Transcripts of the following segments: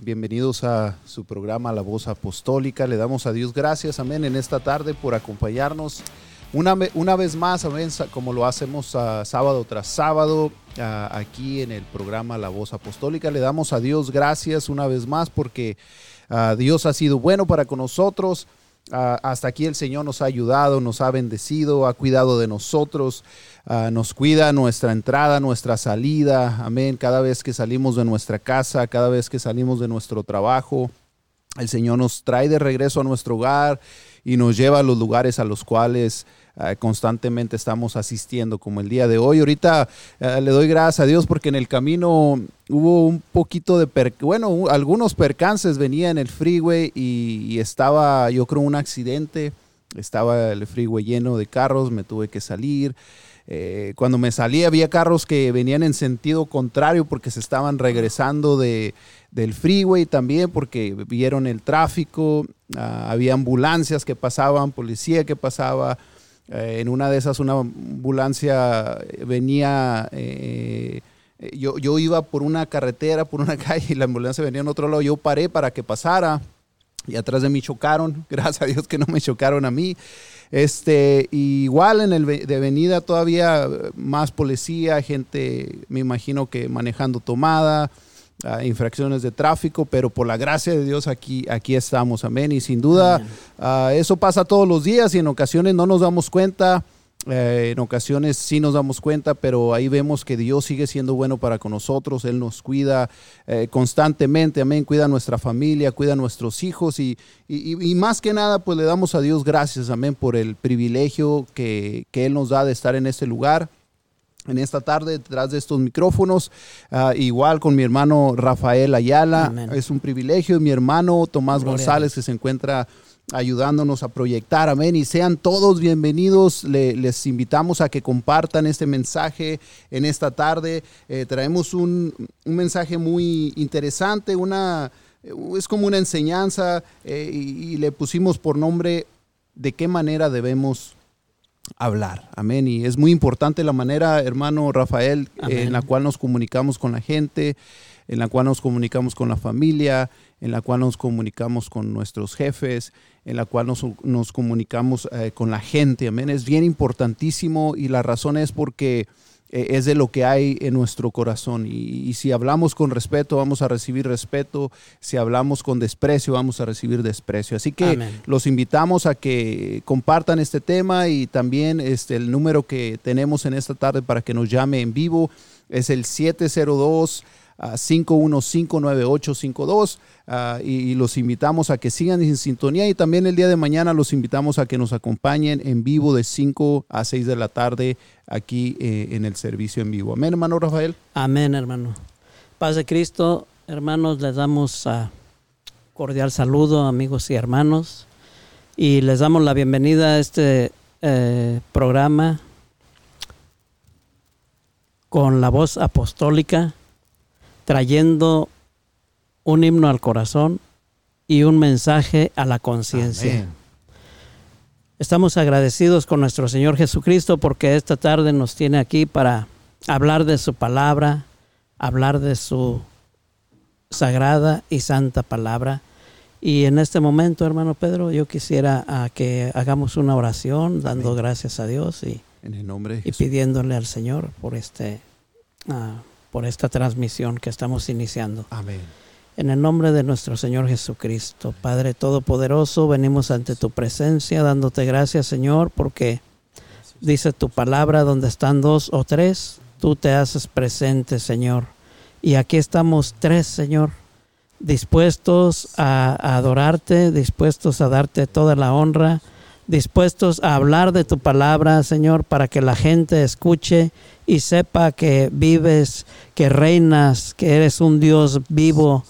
Bienvenidos a su programa La Voz Apostólica. Le damos a Dios gracias, amén, en esta tarde por acompañarnos una, una vez más, amén, como lo hacemos sábado tras sábado aquí en el programa La Voz Apostólica. Le damos a Dios gracias una vez más porque Dios ha sido bueno para con nosotros. Hasta aquí el Señor nos ha ayudado, nos ha bendecido, ha cuidado de nosotros. Ah, nos cuida nuestra entrada, nuestra salida, amén, cada vez que salimos de nuestra casa, cada vez que salimos de nuestro trabajo. El Señor nos trae de regreso a nuestro hogar y nos lleva a los lugares a los cuales ah, constantemente estamos asistiendo, como el día de hoy. Ahorita ah, le doy gracias a Dios porque en el camino hubo un poquito de, bueno, algunos percances, venía en el freeway y, y estaba, yo creo, un accidente. Estaba el freeway lleno de carros, me tuve que salir. Eh, cuando me salí había carros que venían en sentido contrario porque se estaban regresando de, del freeway también porque vieron el tráfico, ah, había ambulancias que pasaban, policía que pasaba. Eh, en una de esas una ambulancia venía, eh, yo, yo iba por una carretera, por una calle y la ambulancia venía en otro lado, yo paré para que pasara y atrás de mí chocaron, gracias a Dios que no me chocaron a mí. Este, igual en el de venida todavía más policía, gente, me imagino que manejando tomada, infracciones de tráfico, pero por la gracia de Dios aquí, aquí estamos, amén. Y sin duda, ah, eso pasa todos los días y en ocasiones no nos damos cuenta. Eh, en ocasiones sí nos damos cuenta, pero ahí vemos que Dios sigue siendo bueno para con nosotros. Él nos cuida eh, constantemente, amén. Cuida a nuestra familia, cuida a nuestros hijos y, más que nada, pues le damos a Dios gracias, amén, por el privilegio que, Él nos da de estar en este lugar. En esta tarde, detrás de estos micrófonos, ah, igual con mi hermano Rafael Ayala, es un privilegio. Mi hermano Tomás González, que se encuentra ayudándonos a proyectar. Amén. Y sean todos bienvenidos. les invitamos a que compartan este mensaje en esta tarde. Eh, traemos un, mensaje muy interesante, una, es como una enseñanza eh, y, le pusimos por nombre de qué manera debemos hablar. Amén. Y es muy importante la manera, hermano Rafael, en la cual nos comunicamos con la gente, en la cual nos comunicamos con la familia, en la cual nos comunicamos con nuestros jefes, en la cual nos, comunicamos eh, con la gente. Amén. Es bien importantísimo y la razón es porque eh, es de lo que hay en nuestro corazón. Y, si hablamos con respeto, vamos a recibir respeto. Si hablamos con desprecio, vamos a recibir desprecio. Así que los invitamos a que compartan este tema y también este, el número que tenemos en esta tarde para que nos llame en vivo es el 702. 5159852 uh, y, los invitamos a que sigan en sintonía y también el día de mañana los invitamos a que nos acompañen en vivo de 5 a 6 de la tarde aquí eh, en el servicio en vivo. Amén, hermano Rafael. Amén, hermano. Paz de Cristo, hermanos, les damos a cordial saludo, amigos y hermanos, y les damos la bienvenida a este eh, programa con la voz apostólica trayendo un himno al corazón y un mensaje a la conciencia. Estamos agradecidos con nuestro Señor Jesucristo porque esta tarde nos tiene aquí para hablar de su palabra, hablar de su sagrada y santa palabra. Y en este momento, hermano Pedro, yo quisiera ah, que hagamos una oración dando gracias a Dios y, en el nombre y pidiéndole al Señor por este uh, por esta transmisión que estamos iniciando. Amén. En el nombre de nuestro Señor Jesucristo, Padre Todopoderoso, venimos ante tu presencia dándote gracias, Señor, porque dice tu palabra, donde están dos o tres, tú te haces presente, Señor. Y aquí estamos tres, Señor, dispuestos a, adorarte, dispuestos a darte toda la honra, dispuestos a hablar de tu palabra, Señor, para que la gente escuche y sepa que vives, que reinas, que eres un Dios vivo,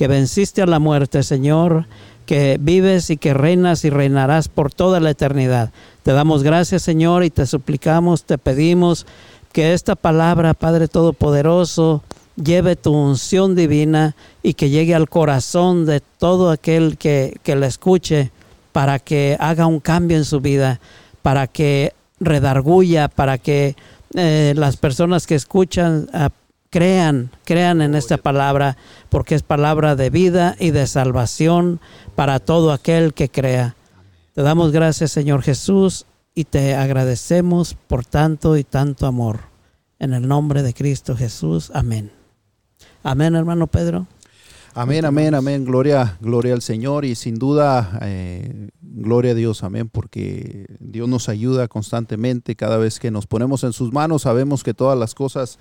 que venciste a la muerte, Señor, que vives y que reinas y reinarás por toda la eternidad. Te damos gracias, Señor, y te suplicamos, te pedimos que esta palabra, Padre Todopoderoso, lleve tu unción divina y que llegue al corazón de todo aquel que, que la escuche para que haga un cambio en su vida, para que redarguya, para que eh, las personas que escuchan crean, crean en esta palabra, porque es palabra de vida y de salvación para todo aquel que crea. Te damos gracias, Señor Jesús, y te agradecemos por tanto y tanto amor. En el nombre de Cristo Jesús. Amén. Amén, hermano Pedro. Amén, amén, amén. Gloria, gloria al Señor y sin duda, eh, gloria a Dios, amén, porque Dios nos ayuda constantemente. Cada vez que nos ponemos en sus manos, sabemos que todas las cosas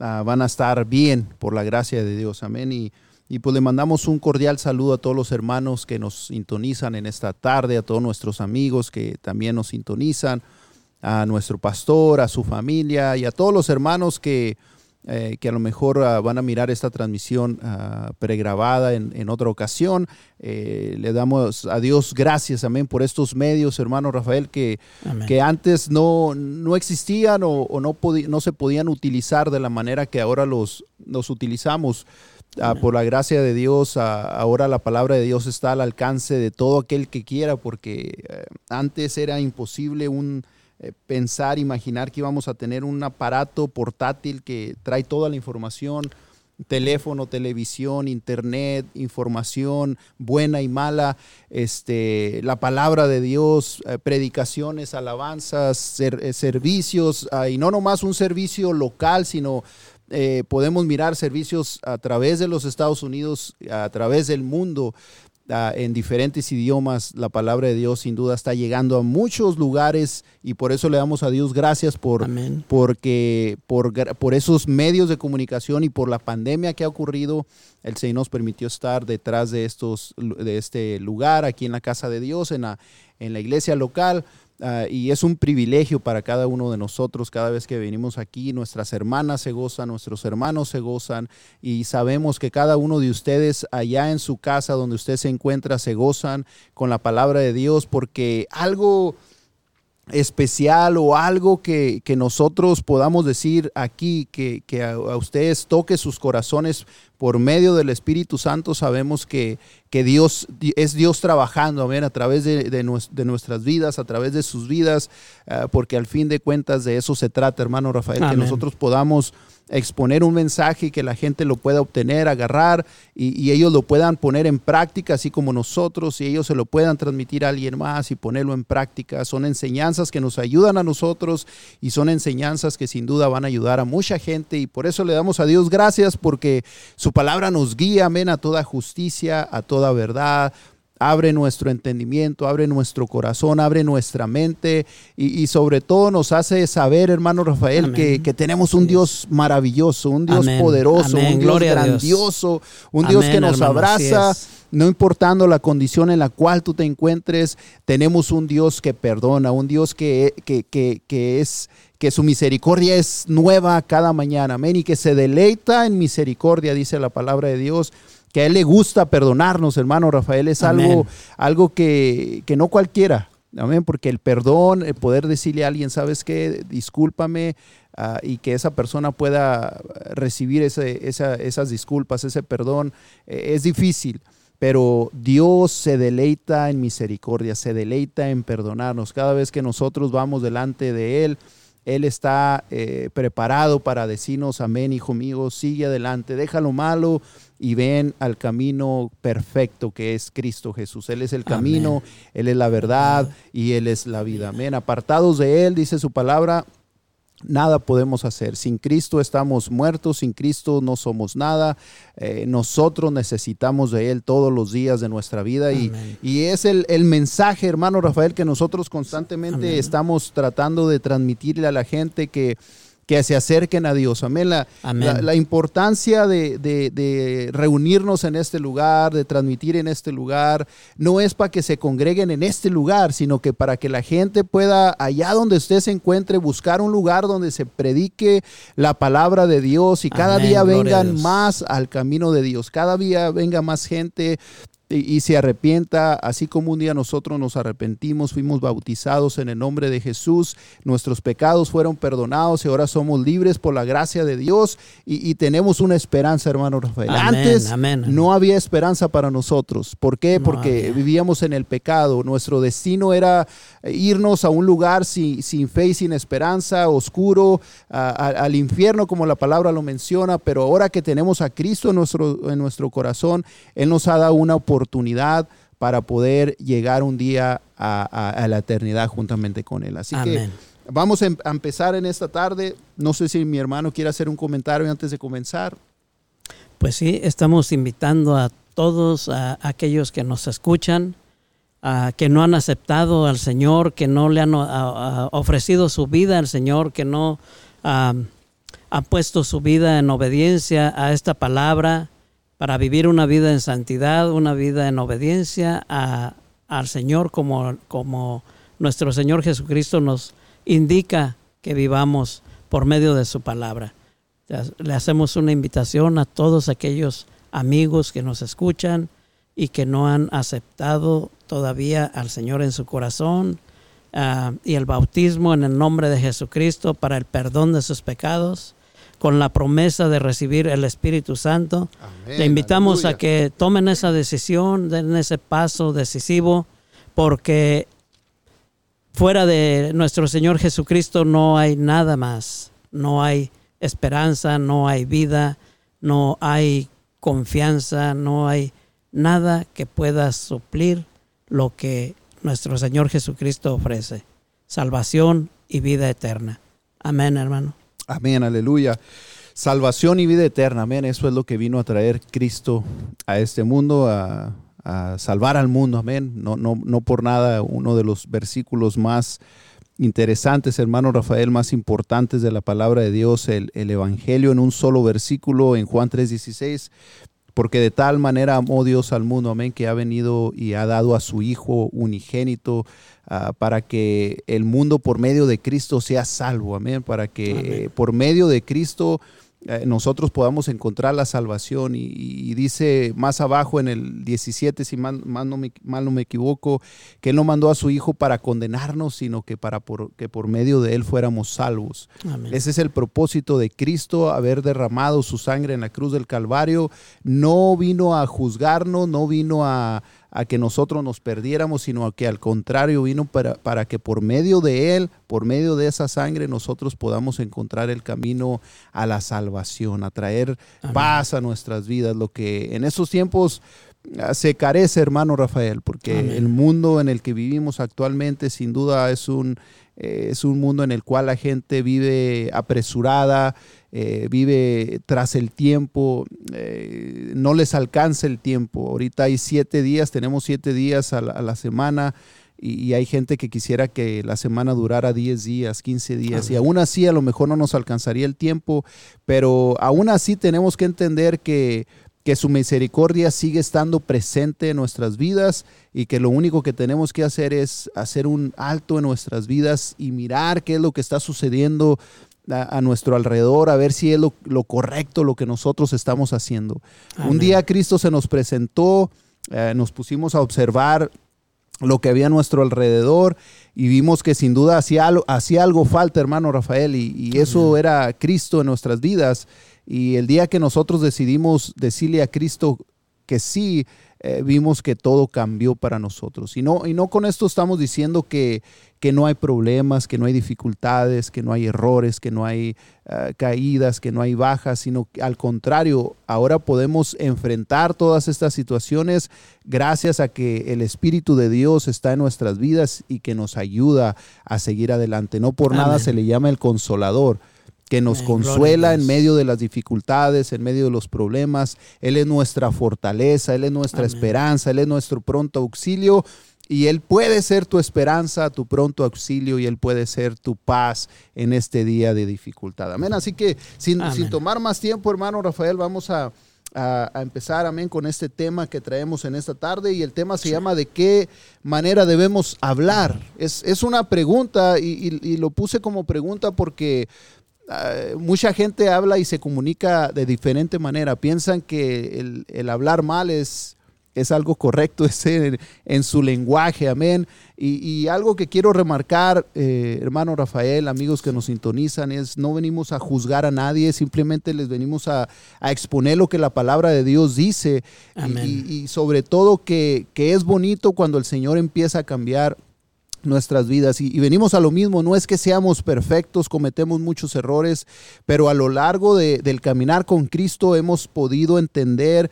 ah, van a estar bien por la gracia de Dios, amén. Y, y pues le mandamos un cordial saludo a todos los hermanos que nos sintonizan en esta tarde, a todos nuestros amigos que también nos sintonizan, a nuestro pastor, a su familia y a todos los hermanos que eh, que a lo mejor ah, van a mirar esta transmisión uh, pregrabada en, otra ocasión. Eh, le damos a Dios gracias, amén, por estos medios, hermano Rafael, que, que antes no, no existían o, no, no se podían utilizar de la manera que ahora los, los utilizamos. Ah, por la gracia de Dios, ahora la palabra de Dios está al alcance de todo aquel que quiera, porque eh, antes era imposible un, eh, pensar, imaginar que íbamos a tener un aparato portátil que trae toda la información, teléfono, televisión, internet, información buena y mala, este, la palabra de Dios, eh, predicaciones, alabanzas, eh, servicios, ah, y no nomás un servicio local, sino podemos mirar servicios a través de los Estados Unidos, a través del mundo en diferentes idiomas. La palabra de Dios sin duda está llegando a muchos lugares y por eso le damos a Dios gracias por, porque, por, por esos medios de comunicación y por la pandemia que ha ocurrido. El Señor nos permitió estar detrás de, estos, de este lugar, aquí en la casa de Dios, en la, en la iglesia local. Ah, y es un privilegio para cada uno de nosotros cada vez que venimos aquí. Nuestras hermanas se gozan, nuestros hermanos se gozan y sabemos que cada uno de ustedes allá en su casa donde usted se encuentra se gozan con la palabra de Dios porque algo especial o algo que, nosotros podamos decir aquí, que, a, ustedes toque sus corazones por medio del Espíritu Santo, sabemos que, que Dios es Dios trabajando a través de, nuestras vidas, a través de sus vidas, ah, porque al fin de cuentas de eso se trata, hermano Rafael, que nosotros podamos exponer un mensaje y que la gente lo pueda obtener, agarrar y, ellos lo puedan poner en práctica, así como nosotros, y ellos se lo puedan transmitir a alguien más y ponerlo en práctica. Son enseñanzas que nos ayudan a nosotros y son enseñanzas que sin duda van a ayudar a mucha gente y por eso le damos a Dios gracias porque su palabra nos guía, amén, a toda justicia, a toda verdad, abre nuestro entendimiento, abre nuestro corazón, abre nuestra mente y, sobre todo nos hace saber, hermano Rafael, que, tenemos un Dios maravilloso, un Dios poderoso, un Dios grandioso, un Dios que nos abraza. No importando la condición en la cual tú te encuentres, tenemos un Dios que perdona, un Dios que, que, que es que su misericordia es nueva cada mañana, amén, y que se deleita en misericordia, dice la palabra de Dios que a Él le gusta perdonarnos, hermano Rafael, es algo, algo que, no cualquiera, amén, porque el perdón, el poder decirle a alguien, ¿sabes qué? Discúlpame, ah, y que esa persona pueda recibir ese, esas disculpas, ese perdón, eh, es difícil. Pero Dios se deleita en misericordia, se deleita en perdonarnos. Cada vez que nosotros vamos delante de Él, Él está eh, preparado para decirnos, amén, hijo mío, sigue adelante, deja lo malo, y ven al camino perfecto que es Cristo Jesús. Él es el camino, Él es la verdad y Él es la vida. Amén. Apartados de Él, dice su palabra, nada podemos hacer. Sin Cristo estamos muertos, sin Cristo no somos nada. Eh, nosotros necesitamos de Él todos los días de nuestra vida y, y, es el, el, mensaje, hermano Rafael, que nosotros constantemente estamos tratando de transmitirle a la gente que que se acerquen a Dios. Amén. La, la, importancia de, reunirnos en este lugar, de transmitir en este lugar, no es para que se congreguen en este lugar, sino que para que la gente pueda, allá donde usted se encuentre, buscar un lugar donde se predique la palabra de Dios y cada día vengan más al camino de Dios, cada día venga más gente y, se arrepienta, así como un día nosotros nos arrepentimos, fuimos bautizados en el nombre de Jesús, nuestros pecados fueron perdonados y ahora somos libres por la gracia de Dios y, tenemos una esperanza, hermano Rafael. Antes no había esperanza para nosotros. ¿Por qué? Porque vivíamos en el pecado. Nuestro destino era irnos a un lugar sin, sin fe y sin esperanza, oscuro, al infierno, como la palabra lo menciona, pero ahora que tenemos a Cristo en nuestro, en nuestro corazón, Él nos ha dado una oportunidad para poder llegar un día a, la eternidad juntamente con Él. Así que vamos em, a empezar en esta tarde. No sé si mi hermano quiere hacer un comentario antes de comenzar. Pues sí, estamos invitando a todos a aquellos que nos escuchan, a, que no han aceptado al Señor, que no le han ofrecido su vida al Señor, que no han puesto su vida en obediencia a esta palabra, para vivir una vida en santidad, una vida en obediencia al Señor como, como nuestro Señor Jesucristo nos indica que vivamos por medio de su palabra. Le hacemos una invitación a todos aquellos amigos que nos escuchan y que no han aceptado todavía al Señor en su corazón ah, y el bautismo en el nombre de Jesucristo para el perdón de sus pecados con la promesa de recibir el Espíritu Santo. Le invitamos a que tomen esa decisión, den ese paso decisivo, porque fuera de nuestro Señor Jesucristo no hay nada más, no hay esperanza, no hay vida, no hay confianza, no hay nada que pueda suplir lo que nuestro Señor Jesucristo ofrece, salvación y vida eterna. Amén, hermano. Amén, aleluya. Salvación y vida eterna, amén. Eso es lo que vino a traer Cristo a este mundo, a, salvar al mundo, amén. No, no, no por nada, uno de los versículos más interesantes, hermano Rafael, más importantes de la palabra de Dios, el, el Evangelio en un solo versículo en Juan 3:16, porque de tal manera amó Dios al mundo, amén, que ha venido y ha dado a su Hijo unigénito ah, para que el mundo por medio de Cristo sea salvo, amén, para que por medio de Cristo eh, nosotros podamos encontrar la salvación. Y, dice más abajo en el 17, si mal, no me, mal, no me, equivoco, que Él no mandó a su Hijo para condenarnos, sino que para por, que por medio de Él fuéramos salvos. Ese es el propósito de Cristo, haber derramado su sangre en la cruz del Calvario. No vino a juzgarnos, no vino a a que nosotros nos perdiéramos, sino a que al contrario vino para, para que por medio de Él, por medio de esa sangre, nosotros podamos encontrar el camino a la salvación, a traer paz a nuestras vidas, lo que en esos tiempos ah, se carece, hermano Rafael, porque el mundo en el que vivimos actualmente sin duda es un, eh, es un mundo en el cual la gente vive apresurada, eh, vive tras el tiempo, eh, no les alcanza el tiempo. Ahorita hay siete días, tenemos siete días a la, semana y, hay gente que quisiera que la semana durara diez días, quince días y aún así a lo mejor no nos alcanzaría el tiempo, pero aún así tenemos que entender que que su misericordia sigue estando presente en nuestras vidas y que lo único que tenemos que hacer es hacer un alto en nuestras vidas y mirar qué es lo que está sucediendo a, nuestro alrededor, a ver si es lo, correcto lo que nosotros estamos haciendo. Un día Cristo se nos presentó, eh, nos pusimos a observar lo que había a nuestro alrededor y vimos que sin duda hacía, hacía algo falta, hermano Rafael, y, eso era Cristo en nuestras vidas. Y el día que nosotros decidimos decirle a Cristo que sí, eh, vimos que todo cambió para nosotros. Y no, y no con esto estamos diciendo que, que no hay problemas, que no hay dificultades, que no hay errores, que no hay eh, caídas, que no hay bajas, sino que al contrario, ahora podemos enfrentar todas estas situaciones gracias a que el Espíritu de Dios está en nuestras vidas y que nos ayuda a seguir adelante. No por nada se le llama el consolador que nos consuela en medio de las dificultades, en medio de los problemas. Él es nuestra fortaleza, Él es nuestra esperanza, Él es nuestro pronto auxilio. Y Él puede ser tu esperanza, tu pronto auxilio y Él puede ser tu paz en este día de dificultad. Amén. Así que sin, tomar más tiempo, hermano Rafael, vamos a, empezar, amén, con este tema que traemos en esta tarde. Y el tema se llama de qué manera debemos hablar. Es, una pregunta y, lo puse como pregunta porque Ah, mucha gente habla y se comunica de diferente manera. Piensan que el, hablar mal es, es algo correcto ese en, su lenguaje, amén. Y, algo que quiero remarcar, eh, hermano Rafael, amigos que nos sintonizan, es no venimos a juzgar a nadie, simplemente les venimos a, exponer lo que la palabra de Dios dice. Y, sobre todo que, que es bonito cuando el Señor empieza a cambiar nuestras vidas. Y, venimos a lo mismo, no es que seamos perfectos, cometemos muchos errores, pero a lo largo del caminar con Cristo hemos podido entender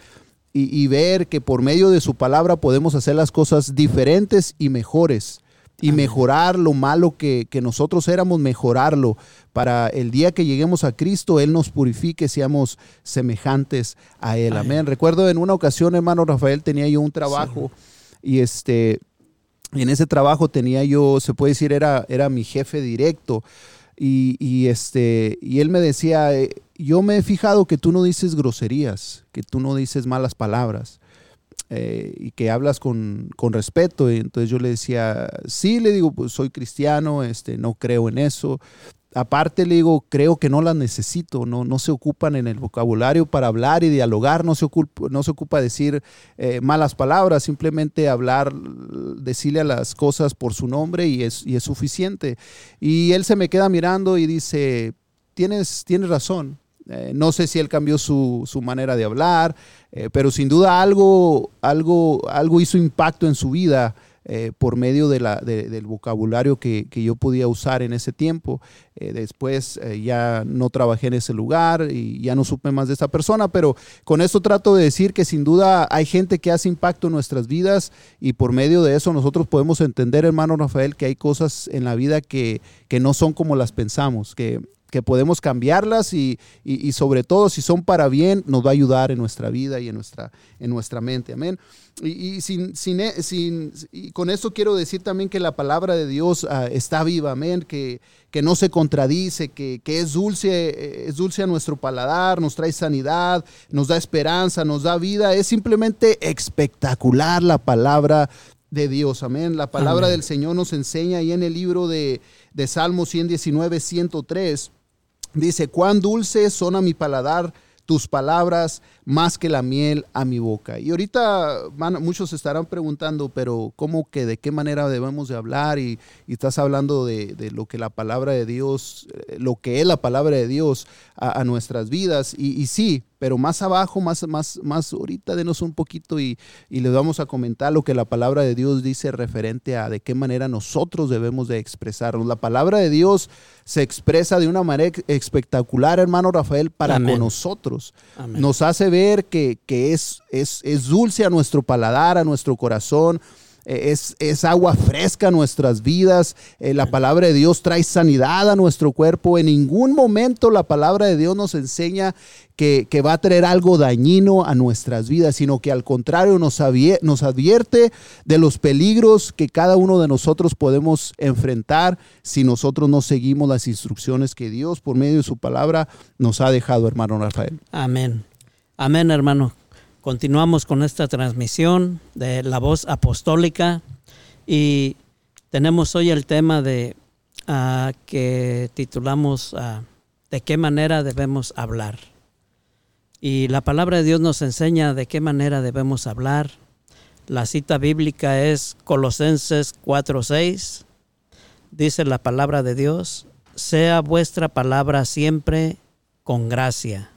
y, ver que por medio de su palabra podemos hacer las cosas diferentes y mejores. Y mejorar lo malo que, nosotros éramos, mejorarlo para el día que lleguemos a Cristo, Él nos purifique, seamos semejantes a Él. Amén. Recuerdo en una ocasión, hermano Rafael, tenía yo un trabajo y este en ese trabajo tenía yo, se puede decir, era, era mi jefe directo. Y, este, y él me decía, eh, yo me he fijado que tú no dices groserías, que tú no dices malas palabras. Eh, y que hablas con, con, respeto. Y entonces yo le decía, sí, le digo, pues soy cristiano, este, no creo en eso aparte le digo, creo que no las necesito, no, no se ocupan en el vocabulario para hablar y dialogar, no se ocupa, no se ocupa decir eh, malas palabras, simplemente hablar, decirle a las cosas por su nombre y es, y es suficiente. Y él se me queda mirando y dice, tienes, tienes razón. Eh, no sé si él cambió su, su manera de hablar, eh, pero sin duda algo, algo, algo hizo impacto en su vida eh, por medio de la, del vocabulario que, yo podía usar en ese tiempo. Eh, después eh, ya no trabajé en ese lugar y ya no supe más de esa persona, pero con esto trato de decir que sin duda hay gente que hace impacto en nuestras vidas y por medio de eso nosotros podemos entender, hermano Rafael, que hay cosas en la vida que, que no son como las pensamos, que que podemos cambiarlas y, sobre todo si son para bien, nos va a ayudar en nuestra vida y en nuestra, en nuestra mente. Amén. Y, sin, sin, e, sin, con esto quiero decir también que la palabra de Dios ah, está viva, amén, que, que no se contradice, que, que, es, dulce, es dulce a nuestro paladar, nos trae sanidad, nos da esperanza, nos da vida. Es simplemente espectacular la palabra de Dios, amén. La palabra del Señor nos enseña ahí en el libro de, de Salmo 119, 103 Dice, cuán dulces son a mi paladar tus palabras más que la miel a mi boca. Y ahorita muchos estarán preguntando, pero ¿cómo que de qué manera debemos de hablar? Y, estás hablando de, lo que la palabra de Dios, eh, lo que es la palabra de Dios a, nuestras vidas. Y, sí, pero más abajo, más, más, más ahorita denos un poquito y, y les vamos a comentar lo que la palabra de Dios dice referente a de qué manera nosotros debemos de expresarnos. La palabra de Dios se expresa de una manera espectacular, hermano Rafael, para con nosotros. Nos hace ver que, es, es, es dulce a nuestro paladar, a nuestro corazón, eh, es, es, agua fresca a nuestras vidas. Eh, la palabra de Dios trae sanidad a nuestro cuerpo. En ningún momento la palabra de Dios nos enseña que, va a traer algo dañino a nuestras vidas, sino que al contrario nos, nos advierte de los peligros que cada uno de nosotros podemos enfrentar si nosotros no seguimos las instrucciones que Dios por medio de su palabra nos ha dejado, hermano Rafael. Amén. Amén, hermano. Continuamos con esta transmisión de la voz apostólica y tenemos hoy el tema de ah, que titulamos ah, de qué manera debemos hablar. Y la palabra de Dios nos enseña de qué manera debemos hablar. La cita bíblica es Colosenses 4:6. Dice la palabra de Dios, sea vuestra palabra siempre con gracia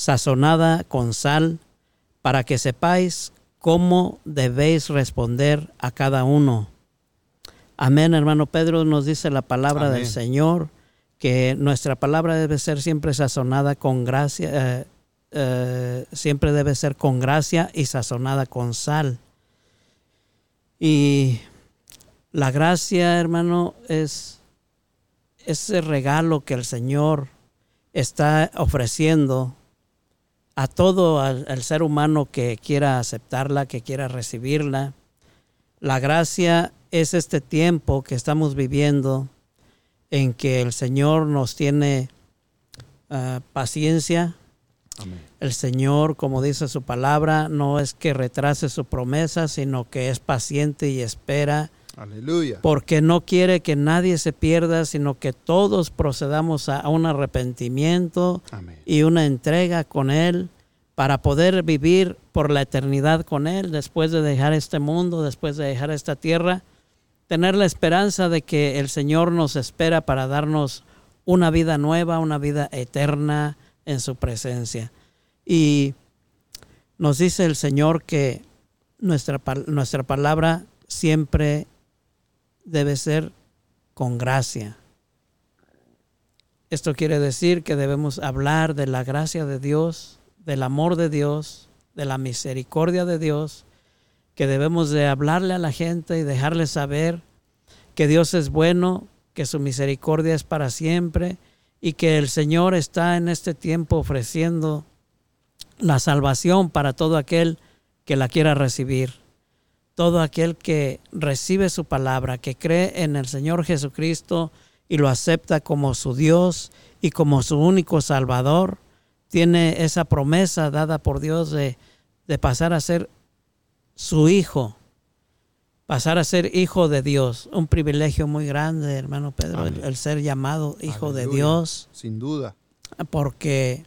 sazonada con sal, para que sepáis cómo debéis responder a cada uno. Amén, hermano Pedro nos dice la palabra del Señor, que nuestra palabra debe ser siempre sazonada con gracia, eh, eh, siempre debe ser con gracia y sazonada con sal. Y la gracia, hermano, es ese regalo que el Señor está ofreciendo a todo el ser humano que quiera aceptarla, que quiera recibirla. La gracia es este tiempo que estamos viviendo en que el Señor nos tiene ah, paciencia. El Señor, como dice su palabra, no es que retrase su promesa, sino que es paciente y espera Aleluya. Porque no quiere que nadie se pierda, sino que todos procedamos a un arrepentimiento y una entrega con Él para poder vivir por la eternidad con Él después de dejar este mundo, después de dejar esta tierra, tener la esperanza de que el Señor nos espera para darnos una vida nueva, una vida eterna en su presencia. Y nos dice el Señor que nuestra, nuestra palabra siempre debe ser con gracia. Esto quiere decir que debemos hablar de la gracia de Dios, del amor de Dios, de la misericordia de Dios, que debemos de hablarle a la gente y dejarle saber que Dios es bueno, que su misericordia es para siempre y que el Señor está en este tiempo ofreciendo la salvación para todo aquel que la quiera recibir. Todo aquel que recibe su palabra, que cree en el Señor Jesucristo y lo acepta como su Dios y como su único Salvador, tiene esa promesa dada por Dios de, pasar a ser su hijo, pasar a ser hijo de Dios. Un privilegio muy grande, hermano Pedro, el, ser llamado hijo de Dios. Sin duda. Porque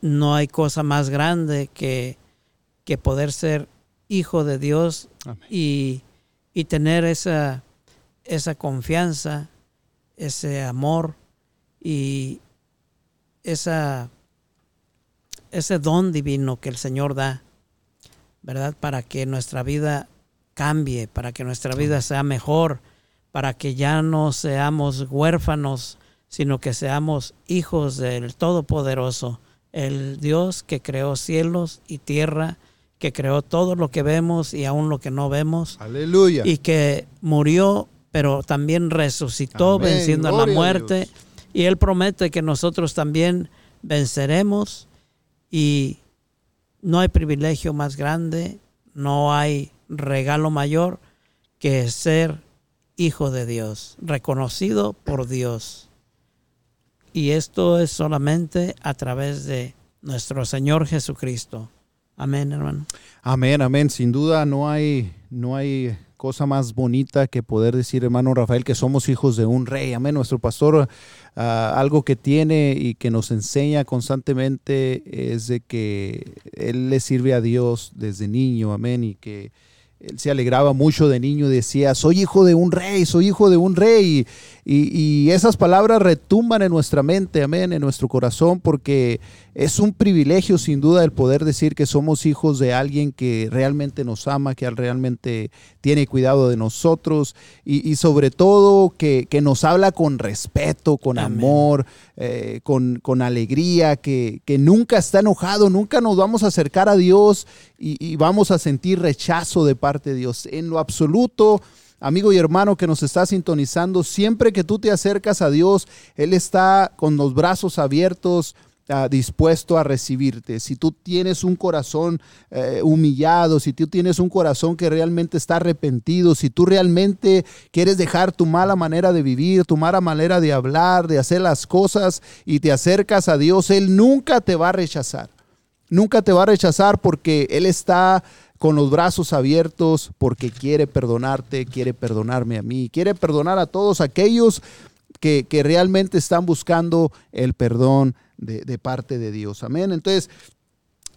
no hay cosa más grande que, que poder ser hijo de Dios y, y, tener esa, esa confianza, ese amor y esa ese don divino que el Señor da, ¿verdad? Para que nuestra vida cambie, para que nuestra vida sea mejor, para que ya no seamos huérfanos, sino que seamos hijos del Todopoderoso, el Dios que creó cielos y tierra, que creó todo lo que vemos y aún lo que no vemos. Aleluya. Y que murió, pero también resucitó venciendo a la muerte. y Él promete que nosotros también venceremos y no hay privilegio más grande, no hay regalo mayor que ser hijo de Dios, reconocido por Dios. Y esto es solamente a través de nuestro Señor Jesucristo. Amén, hermano. Amén, amén. Sin duda no hay, no hay cosa más bonita que poder decir, hermano Rafael, que somos hijos de un rey. Amén. Nuestro pastor, ah, algo que tiene y que nos enseña constantemente es de que él le sirve a Dios desde niño. Amén. Y que él se alegraba mucho de niño y decía, soy hijo de un rey, soy hijo de un rey. Y, esas palabras retumban en nuestra mente, amén, en nuestro corazón, porque es un privilegio sin duda el poder decir que somos hijos de alguien que realmente nos ama, que realmente tiene cuidado de nosotros y, sobre todo que, nos habla con respeto, con amor, eh, con, con, alegría, que, que, nunca está enojado, nunca nos vamos a acercar a Dios y, y vamos a sentir rechazo de parte de Dios. En lo absoluto amigo y hermano que nos está sintonizando, siempre que tú te acercas a Dios, Él está con los brazos abiertos. Ah, dispuesto a recibirte. Si tú tienes un corazón eh, humillado, si tú tienes un corazón que realmente está arrepentido, si tú realmente quieres dejar tu mala manera de vivir, tu mala manera de hablar, de hacer las cosas y te acercas a Dios, Él nunca te va a rechazar. Nunca te va a rechazar porque Él está con los brazos abiertos porque quiere perdonarte, quiere perdonarme a mí, quiere perdonar a todos aquellos que, realmente están buscando el perdón de, parte de Dios. Amén. Entonces,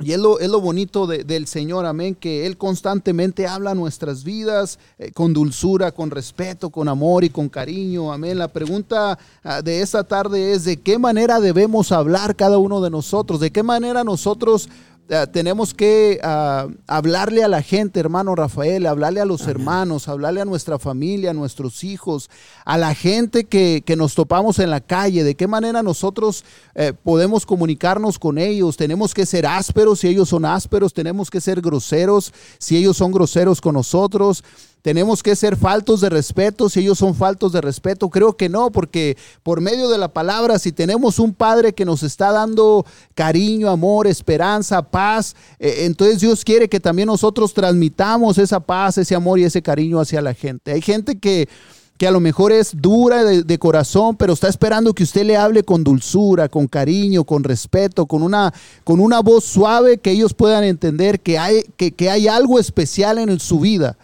y es lo, es lo bonito del Señor, amén, que Él constantemente habla nuestras vidas eh, con dulzura, con respeto, con amor y con cariño, amén. La pregunta ah, de esta tarde es, ¿de qué manera debemos hablar cada uno de nosotros? ¿De qué manera nosotros tenemos que ah, hablarle a la gente, hermano Rafael, hablarle a los hermanos, hablarle a nuestra familia, a nuestros hijos, a la gente que, nos topamos en la calle, de qué manera nosotros eh, podemos comunicarnos con ellos. Tenemos que ser ásperos si ellos son ásperos, tenemos que ser groseros si ellos son groseros con nosotros. ¿Tenemos que ser faltos de respeto si ellos son faltos de respeto? Creo que no, porque por medio de la palabra, si tenemos un Padre que nos está dando cariño, amor, esperanza, paz, eh, entonces Dios quiere que también nosotros transmitamos esa paz, ese amor y ese cariño hacia la gente. Hay gente que que a lo mejor es dura de, corazón, pero está esperando que usted le hable con dulzura, con cariño, con respeto, con una, con una voz suave que ellos puedan entender que hay, que, que hay algo especial en su vida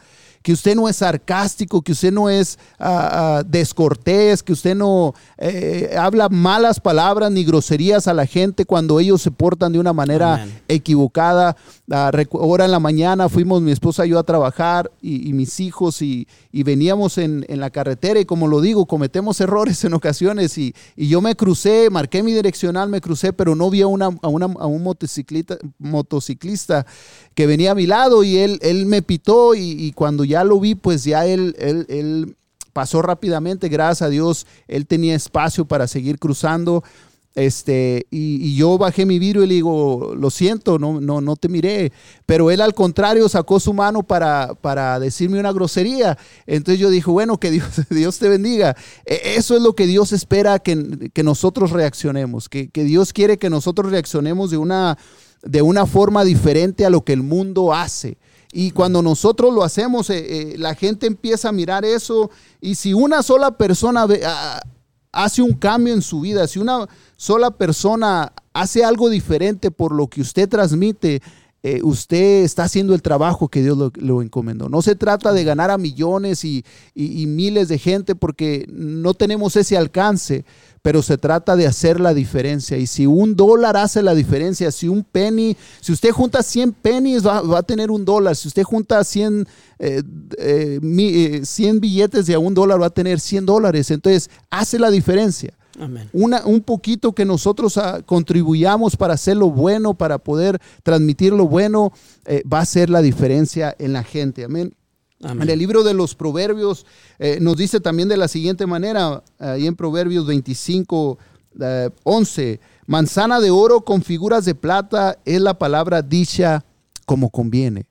que usted no es sarcástico, que usted no es ah, ah, descortés, que usted no eh, habla malas palabras ni groserías a la gente cuando ellos se portan de una manera equivocada. Ah, ahora en la mañana fuimos mi esposa y yo a trabajar y, mis hijos y, veníamos en, la carretera y como lo digo, cometemos errores en ocasiones y, yo me crucé, marqué mi direccional, me crucé, pero no vi a, una, a, un motociclista, motociclista que venía a mi lado y él, él me pitó y, cuando ya lo vi, pues ya él, él, él pasó rápidamente, gracias a Dios, él tenía espacio para seguir cruzando. Este, y, yo bajé mi vidrio y le digo, lo siento, no, no, no te miré. Pero él al contrario sacó su mano para, para decirme una grosería. Entonces yo dije, bueno, que Dios, Dios te bendiga. E, eso es lo que Dios espera que, que nosotros reaccionemos, que, que, Dios quiere que nosotros reaccionemos de una, de una forma diferente a lo que el mundo hace. Y cuando nosotros lo hacemos, eh, eh, la gente empieza a mirar eso. Y si una sola persona ve, hace un cambio en su vida, si una sola persona hace algo diferente por lo que usted transmite, eh, usted está haciendo el trabajo que Dios lo, encomendó. No se trata de ganar a millones y, miles de gente porque no tenemos ese alcance, pero se trata de hacer la diferencia. Y si un dólar hace la diferencia, si un penny, si usted junta 100 pennies, va, a tener un dólar. Si usted junta 100, 100 eh, eh, billetes de a un dólar, va a tener 100 dólares. Entonces, hace la diferencia. Una, un poquito que nosotros ah, contribuyamos para hacer lo bueno, para poder transmitir lo bueno, eh, va a ser la diferencia en la gente. Amén. En el libro de los Proverbios eh, nos dice también de la siguiente manera, ahí en Proverbios 25, 11, eh, manzana de oro con figuras de plata es la palabra dicha como conviene.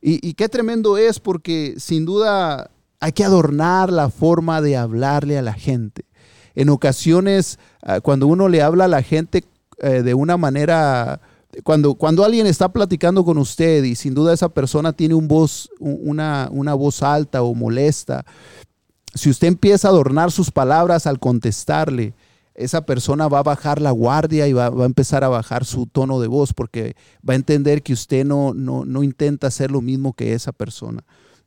Y, y, qué tremendo es porque sin duda hay que adornar la forma de hablarle a la gente. En ocasiones, ah, cuando uno le habla a la gente eh, de una manera cuando, cuando alguien está platicando con usted y sin duda esa persona tiene un voz, una, una voz alta o molesta, si usted empieza a adornar sus palabras al contestarle, esa persona va a bajar la guardia y va, a empezar a bajar su tono de voz porque va a entender que usted no, no, no intenta hacer lo mismo que esa persona.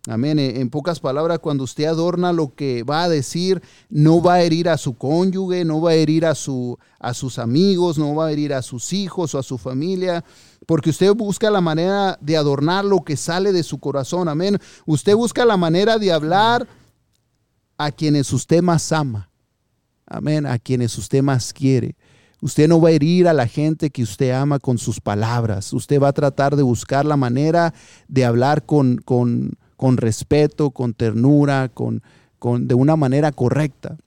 Amén. En pocas palabras, cuando usted adorna lo que va a decir, no va a herir a su cónyuge, no va a herir a, su, a sus amigos, no va a herir a sus hijos o a su familia, porque usted busca la manera de adornar lo que sale de su corazón. Amén. Usted busca la manera de hablar a quienes usted más ama. Amén. A quienes usted más quiere. Usted no va a herir a la gente que usted ama con sus palabras. Usted va a tratar de buscar la manera de hablar con, con con respeto, con ternura, con, con, de una manera correcta.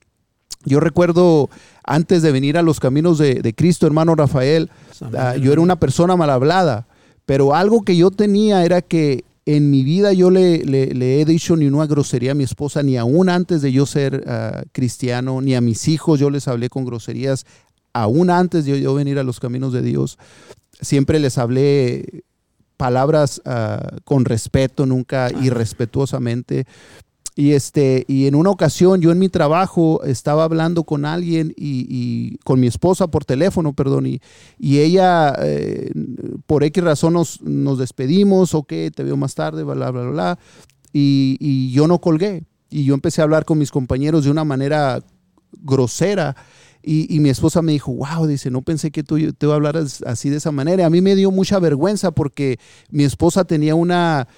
Yo recuerdo antes de venir a los caminos de, Cristo, hermano Rafael, ah, yo era una persona mal hablada, pero algo que yo tenía era que en mi vida yo le, le, he dicho ni una grosería a mi esposa, ni aún antes de yo ser ah, cristiano, ni a mis hijos yo les hablé con groserías, aún antes de yo venir a los caminos de Dios. Siempre les hablé palabras ah, con respeto, nunca irrespetuosamente. Y, este, y en una ocasión yo en mi trabajo estaba hablando con alguien y, con mi esposa por teléfono, perdón, y, y ella eh, por X razón nos, nos despedimos, ok, te veo más tarde, bla, bla, bla, bla, y, y yo no colgué. Y yo empecé a hablar con mis compañeros de una manera grosera y, mi esposa me dijo, wow, dice, no pensé que tú te hablaras así de esa manera. A mí me dio mucha vergüenza porque mi esposa tenía una,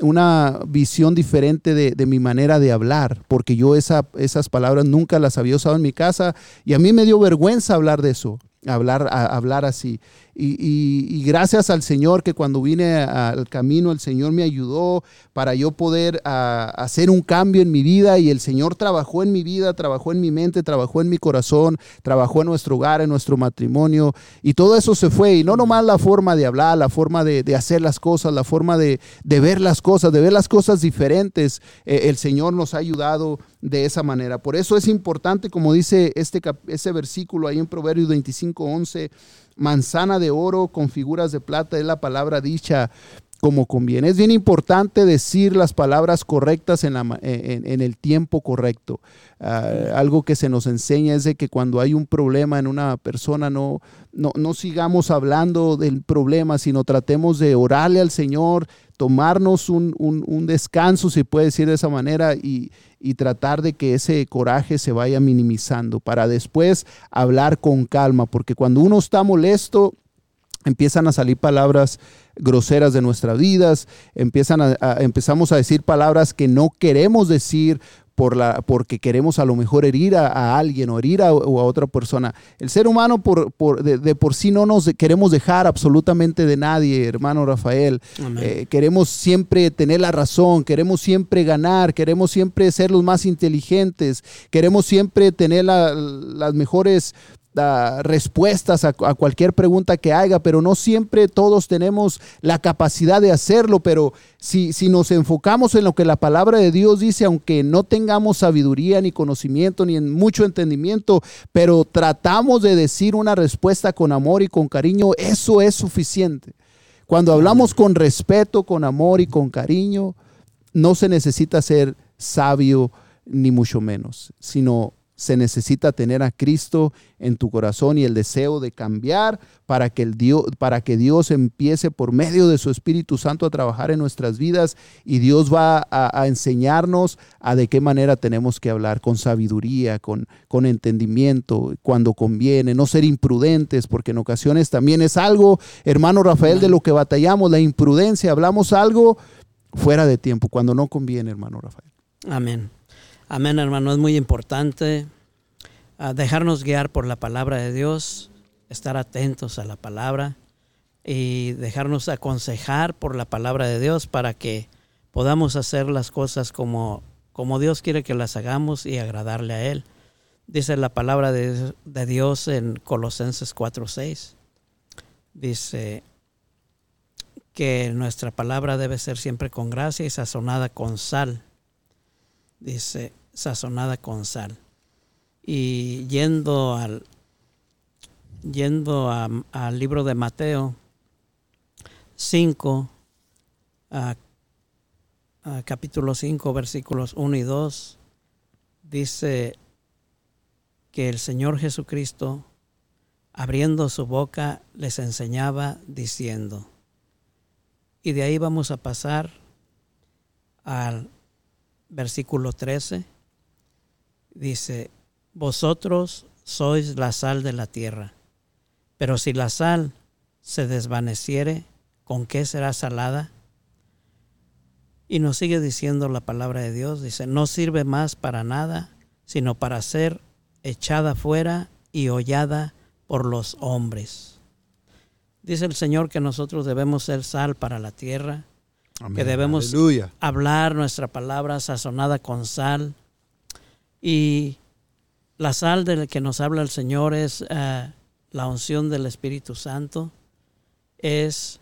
una visión diferente de, mi manera de hablar, porque yo esa, esas palabras nunca las había usado en mi casa y a mí me dio vergüenza hablar de eso hablar, hablar así. Y, gracias al Señor que cuando vine al camino, el Señor me ayudó para yo poder hacer un cambio en mi vida y el Señor trabajó en mi vida, trabajó en mi mente, trabajó en mi corazón, trabajó en nuestro hogar, en nuestro matrimonio y todo eso se fue. Y no nomás la forma de hablar, la forma de, hacer las cosas, la forma de, ver las cosas, de ver las cosas diferentes, eh, el Señor nos ha ayudado de esa manera. Por eso es importante, como dice este, ese versículo ahí en Proverbios 25:11, manzana de oro con figuras de plata es la palabra dicha como conviene. Es bien importante decir las palabras correctas en, la, en, el tiempo correcto. Ah, algo que se nos enseña es de que cuando hay un problema en una persona no, no, no sigamos hablando del problema, sino tratemos de orarle al Señor, tomarnos un, un, descanso, si puede decir de esa manera, y, y tratar de que ese coraje se vaya minimizando para después hablar con calma, porque cuando uno está molesto, empiezan a salir palabras groseras de nuestras vidas, empiezan a, empezamos a decir palabras que no queremos decir por la, porque queremos a lo mejor herir a, alguien o herir a, otra persona. El ser humano por, por de, por sí no nos queremos dejar absolutamente de nadie, hermano Rafael. Eh, queremos siempre tener la razón, queremos siempre ganar, queremos siempre ser los más inteligentes, queremos siempre tener las mejores respuestas a, cualquier pregunta que haga, pero no siempre todos tenemos la capacidad de hacerlo, pero si, si nos enfocamos en lo que la palabra de Dios dice, aunque no tengamos sabiduría ni conocimiento ni en mucho entendimiento, pero tratamos de decir una respuesta con amor y con cariño, eso es suficiente. Cuando hablamos con respeto, con amor y con cariño, no se necesita ser sabio ni mucho menos, sino se necesita tener a Cristo en tu corazón y el deseo de cambiar para que, el Dios, para que Dios empiece por medio de su Espíritu Santo a trabajar en nuestras vidas y Dios va a, enseñarnos a de qué manera tenemos que hablar con sabiduría, con, con entendimiento, cuando conviene, no ser imprudentes, porque en ocasiones también es algo, hermano Rafael, de lo que batallamos, la imprudencia, hablamos algo fuera de tiempo, cuando no conviene, hermano Rafael. Amén. Amén, hermano. Es muy importante ah, dejarnos guiar por la palabra de Dios, estar atentos a la palabra y dejarnos aconsejar por la palabra de Dios para que podamos hacer las cosas como, como Dios quiere que las hagamos y agradarle a Él. Dice la palabra de, de Dios en Colosenses 4:6. Dice que nuestra palabra debe ser siempre con gracia y sazonada con sal dice, sazonada con sal. Y yendo al, yendo al libro de Mateo 5, a, capítulo 5, versículos 1 y 2, dice que el Señor Jesucristo, abriendo su boca, les enseñaba diciendo, y de ahí vamos a pasar al versículo 13, dice, vosotros sois la sal de la tierra, pero si la sal se desvaneciere, ¿con qué será salada? Y nos sigue diciendo la palabra de Dios, dice, no sirve más para nada, sino para ser echada fuera y hollada por los hombres. Dice el Señor que nosotros debemos ser sal para la tierra, que debemos hablar nuestra palabra sazonada con sal. Y la sal de la que nos habla el Señor es eh, la unción del Espíritu Santo, es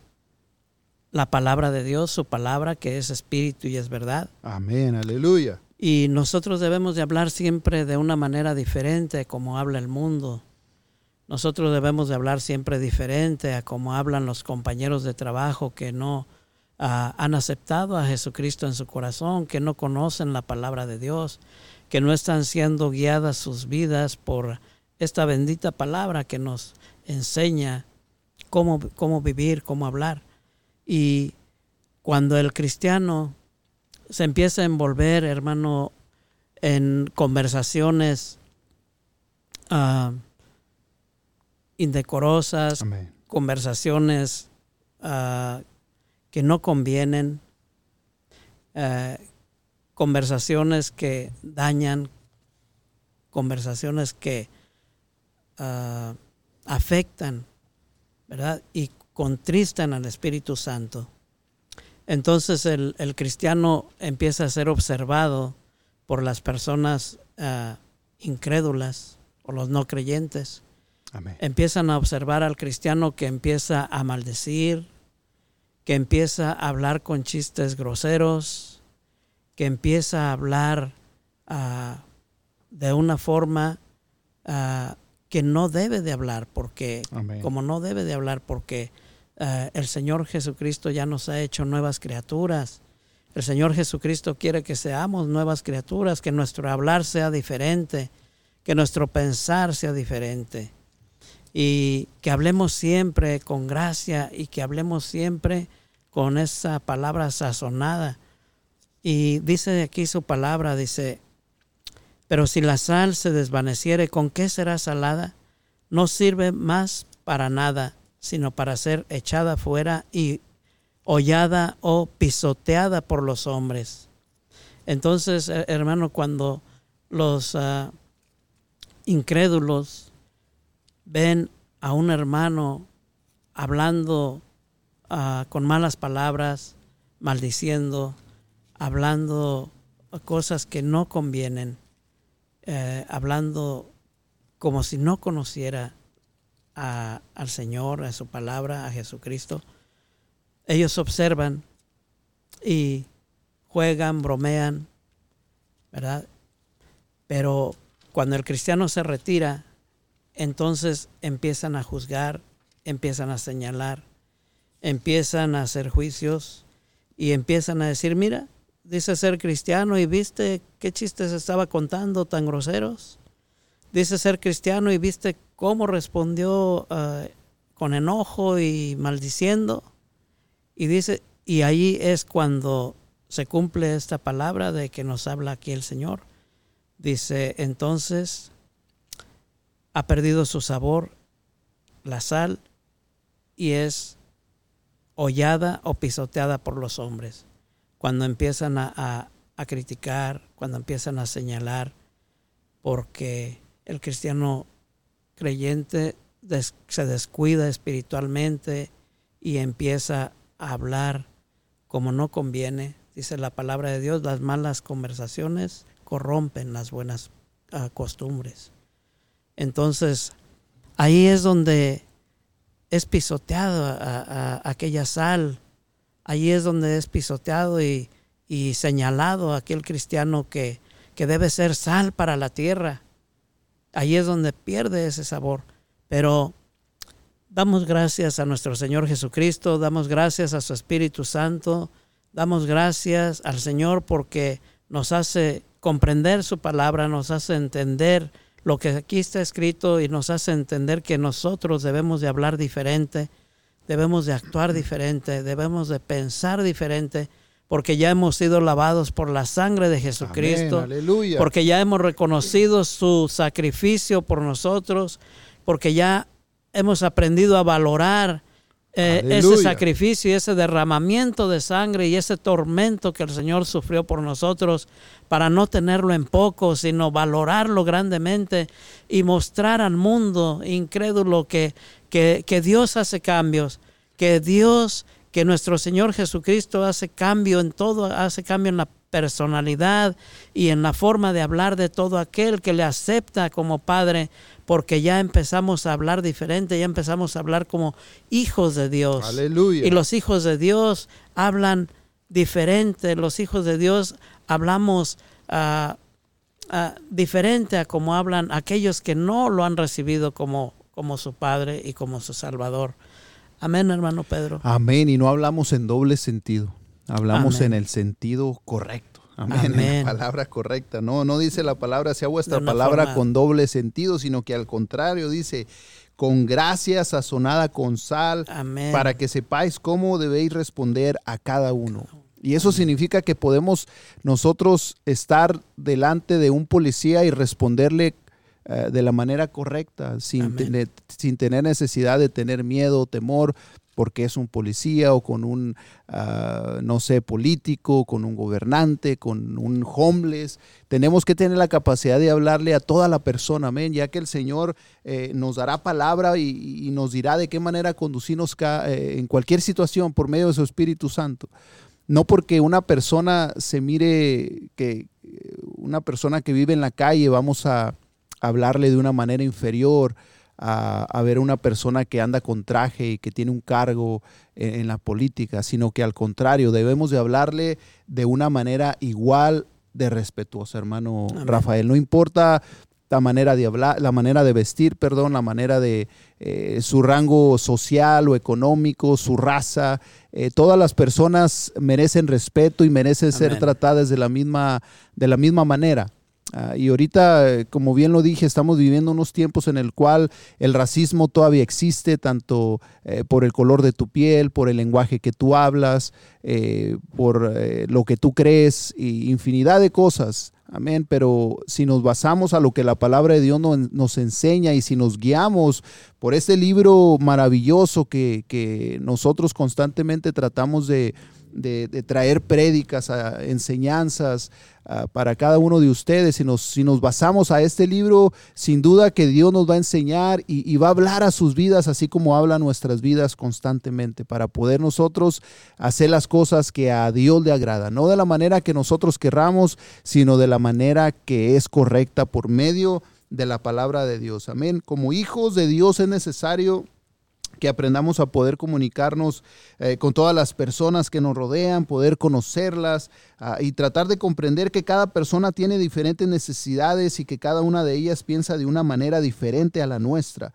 la palabra de Dios, su palabra que es espíritu y es verdad. Amén, aleluya. Y nosotros debemos de hablar siempre de una manera diferente como habla el mundo. Nosotros debemos de hablar siempre diferente a como hablan los compañeros de trabajo que no han aceptado a Jesucristo en su corazón, que no conocen la palabra de Dios, que no están siendo guiadas sus vidas por esta bendita palabra que nos enseña cómo, cómo vivir, cómo hablar. Y cuando el cristiano se empieza a envolver, hermano, en conversaciones ah, indecorosas, conversaciones uh, que no convienen, eh, conversaciones que dañan, conversaciones que ah, afectan, ¿verdad? Y contristan al Espíritu Santo. Entonces el, cristiano empieza a ser observado por las personas ah, incrédulas o los no creyentes. Empiezan a observar al cristiano que empieza a maldecir, que empieza a hablar con chistes groseros, que empieza a hablar ah, de una forma ah, que no debe de hablar, porque como no debe de hablar, porque ah, el Señor Jesucristo ya nos ha hecho nuevas criaturas. El Señor Jesucristo quiere que seamos nuevas criaturas, que nuestro hablar sea diferente, que nuestro pensar sea diferente y que hablemos siempre con gracia y que hablemos siempre con esa palabra sazonada. Y dice aquí su palabra, dice, pero si la sal se desvaneciere, ¿con qué será salada? No sirve más para nada, sino para ser echada fuera y hollada o pisoteada por los hombres. Entonces, hermano, cuando los ah, incrédulos ven a un hermano hablando ah, con malas palabras, maldiciendo, hablando cosas que no convienen, eh, hablando como si no conociera al Señor, a su palabra, a Jesucristo. Ellos observan y juegan, bromean, ¿verdad? Pero cuando el cristiano se retira, entonces empiezan a juzgar, empiezan a señalar, empiezan a hacer juicios y empiezan a decir, mira, dice ser cristiano y viste qué chistes estaba contando tan groseros. Dice ser cristiano y viste cómo respondió eh, con enojo y maldiciendo. Y dice, y ahí es cuando se cumple esta palabra de que nos habla aquí el Señor. Dice, entonces ha perdido su sabor la sal y es hollada o pisoteada por los hombres. Cuando empiezan a, criticar, cuando empiezan a señalar, porque el cristiano creyente se descuida espiritualmente y empieza a hablar como no conviene. Dice la palabra de Dios, las malas conversaciones corrompen las buenas ah, costumbres. Entonces, ahí es donde es pisoteado a, aquella sal, ahí es donde es pisoteado y, señalado aquel cristiano que, que debe ser sal para la tierra. Ahí es donde pierde ese sabor. Pero damos gracias a nuestro Señor Jesucristo, damos gracias a su Espíritu Santo, damos gracias al Señor porque nos hace comprender su palabra, nos hace entender lo que aquí está escrito y nos hace entender que nosotros debemos de hablar diferente, debemos de actuar diferente, debemos de pensar diferente, porque ya hemos sido lavados por la sangre de Jesucristo, porque ya hemos reconocido su sacrificio por nosotros, porque ya hemos aprendido a valorar eh, ese sacrificio y ese derramamiento de sangre y ese tormento que el Señor sufrió por nosotros para no tenerlo en poco, sino valorarlo grandemente y mostrar al mundo incrédulo que, que, que Dios hace cambios, que Dios, que nuestro Señor Jesucristo hace cambio en todo, hace cambio en la personalidad y en la forma de hablar de todo aquel que le acepta como Padre porque ya empezamos a hablar diferente, ya empezamos a hablar como hijos de Dios. Aleluya. Y los hijos de Dios hablan diferente, los hijos de Dios hablamos uh, diferente a como hablan aquellos que no lo han recibido como, como su Padre y como su Salvador. Amén, hermano Pedro. Amén. Y no hablamos en doble sentido, hablamos en el sentido correcto. Amén. La palabra correcta. No, no dice la palabra, sea vuestra palabra con doble sentido, sino que al contrario dice con gracia sazonada con sal, para que sepáis cómo debéis responder a cada uno. Y eso significa que podemos nosotros estar delante de un policía y responderle eh, de la manera correcta, sin, sin tener necesidad de tener miedo, temor, porque es un policía o con un, ah, no sé, político, con un gobernante, con un homeless. Tenemos que tener la capacidad de hablarle a toda la persona, amén, ya que el Señor eh, nos dará palabra y, nos dirá de qué manera conducirnos eh, en cualquier situación por medio de su Espíritu Santo. No porque una persona se mire que una persona que vive en la calle vamos a hablarle de una manera inferior, a, ver una persona que anda con traje y que tiene un cargo en, la política, sino que al contrario, debemos de hablarle de una manera igual de respetuosa, hermano Rafael. No importa la manera de hablar, la manera de vestir, perdón, la manera de eh, su rango social o económico, su raza. Eh, todas las personas merecen respeto y merecen ser tratadas de la misma, de la misma manera. Ah, y ahorita, como bien lo dije, estamos viviendo unos tiempos en el cual el racismo todavía existe, tanto eh, por el color de tu piel, por el lenguaje que tú hablas, eh, por eh, lo que tú crees, y infinidad de cosas. Amén. Pero si nos basamos a lo que la palabra de Dios nos enseña y si nos guiamos por este libro maravilloso que, que nosotros constantemente tratamos de, de, traer prédicas, enseñanzas para cada uno de ustedes. Si nos, si nos basamos a este libro, sin duda que Dios nos va a enseñar y, va a hablar a sus vidas, así como habla nuestras vidas constantemente, para poder nosotros hacer las cosas que a Dios le agrada, no de la manera que nosotros querramos, sino de la manera que es correcta por medio de la palabra de Dios. Amén. Como hijos de Dios es necesario que aprendamos a poder comunicarnos eh, con todas las personas que nos rodean, poder conocerlas ah, y tratar de comprender que cada persona tiene diferentes necesidades y que cada una de ellas piensa de una manera diferente a la nuestra.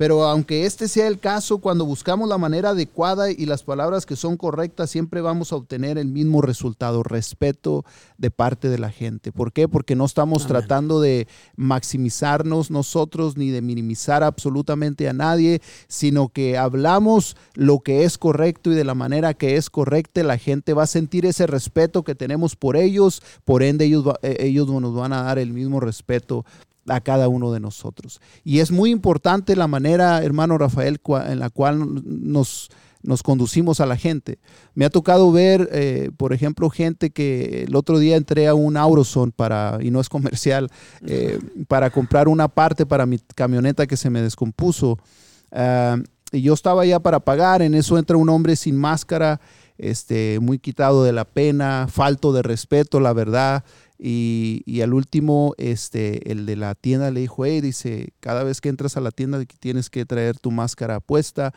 Pero aunque este sea el caso, cuando buscamos la manera adecuada y las palabras que son correctas, siempre vamos a obtener el mismo resultado, respeto de parte de la gente. ¿Por qué? Porque no estamos tratando de maximizarnos nosotros ni de minimizar absolutamente a nadie, sino que hablamos lo que es correcto y de la manera que es correcta, la gente va a sentir ese respeto que tenemos por ellos, por ende ellos, eh, ellos nos van a dar el mismo respeto a cada uno de nosotros. Y es muy importante la manera, hermano Rafael, en la cual nos, nos conducimos a la gente. Me ha tocado ver, eh, por ejemplo, gente que el otro día entré a un Auroson para, y no es comercial, eh, para comprar una parte para mi camioneta que se me descompuso. Ah, y yo estaba ya para pagar, en eso entra un hombre sin máscara, este, muy quitado de la pena, falto de respeto, la verdad. Y, al último, este, el de la tienda le dijo, hey, dice, cada vez que entras a la tienda tienes que traer tu máscara puesta.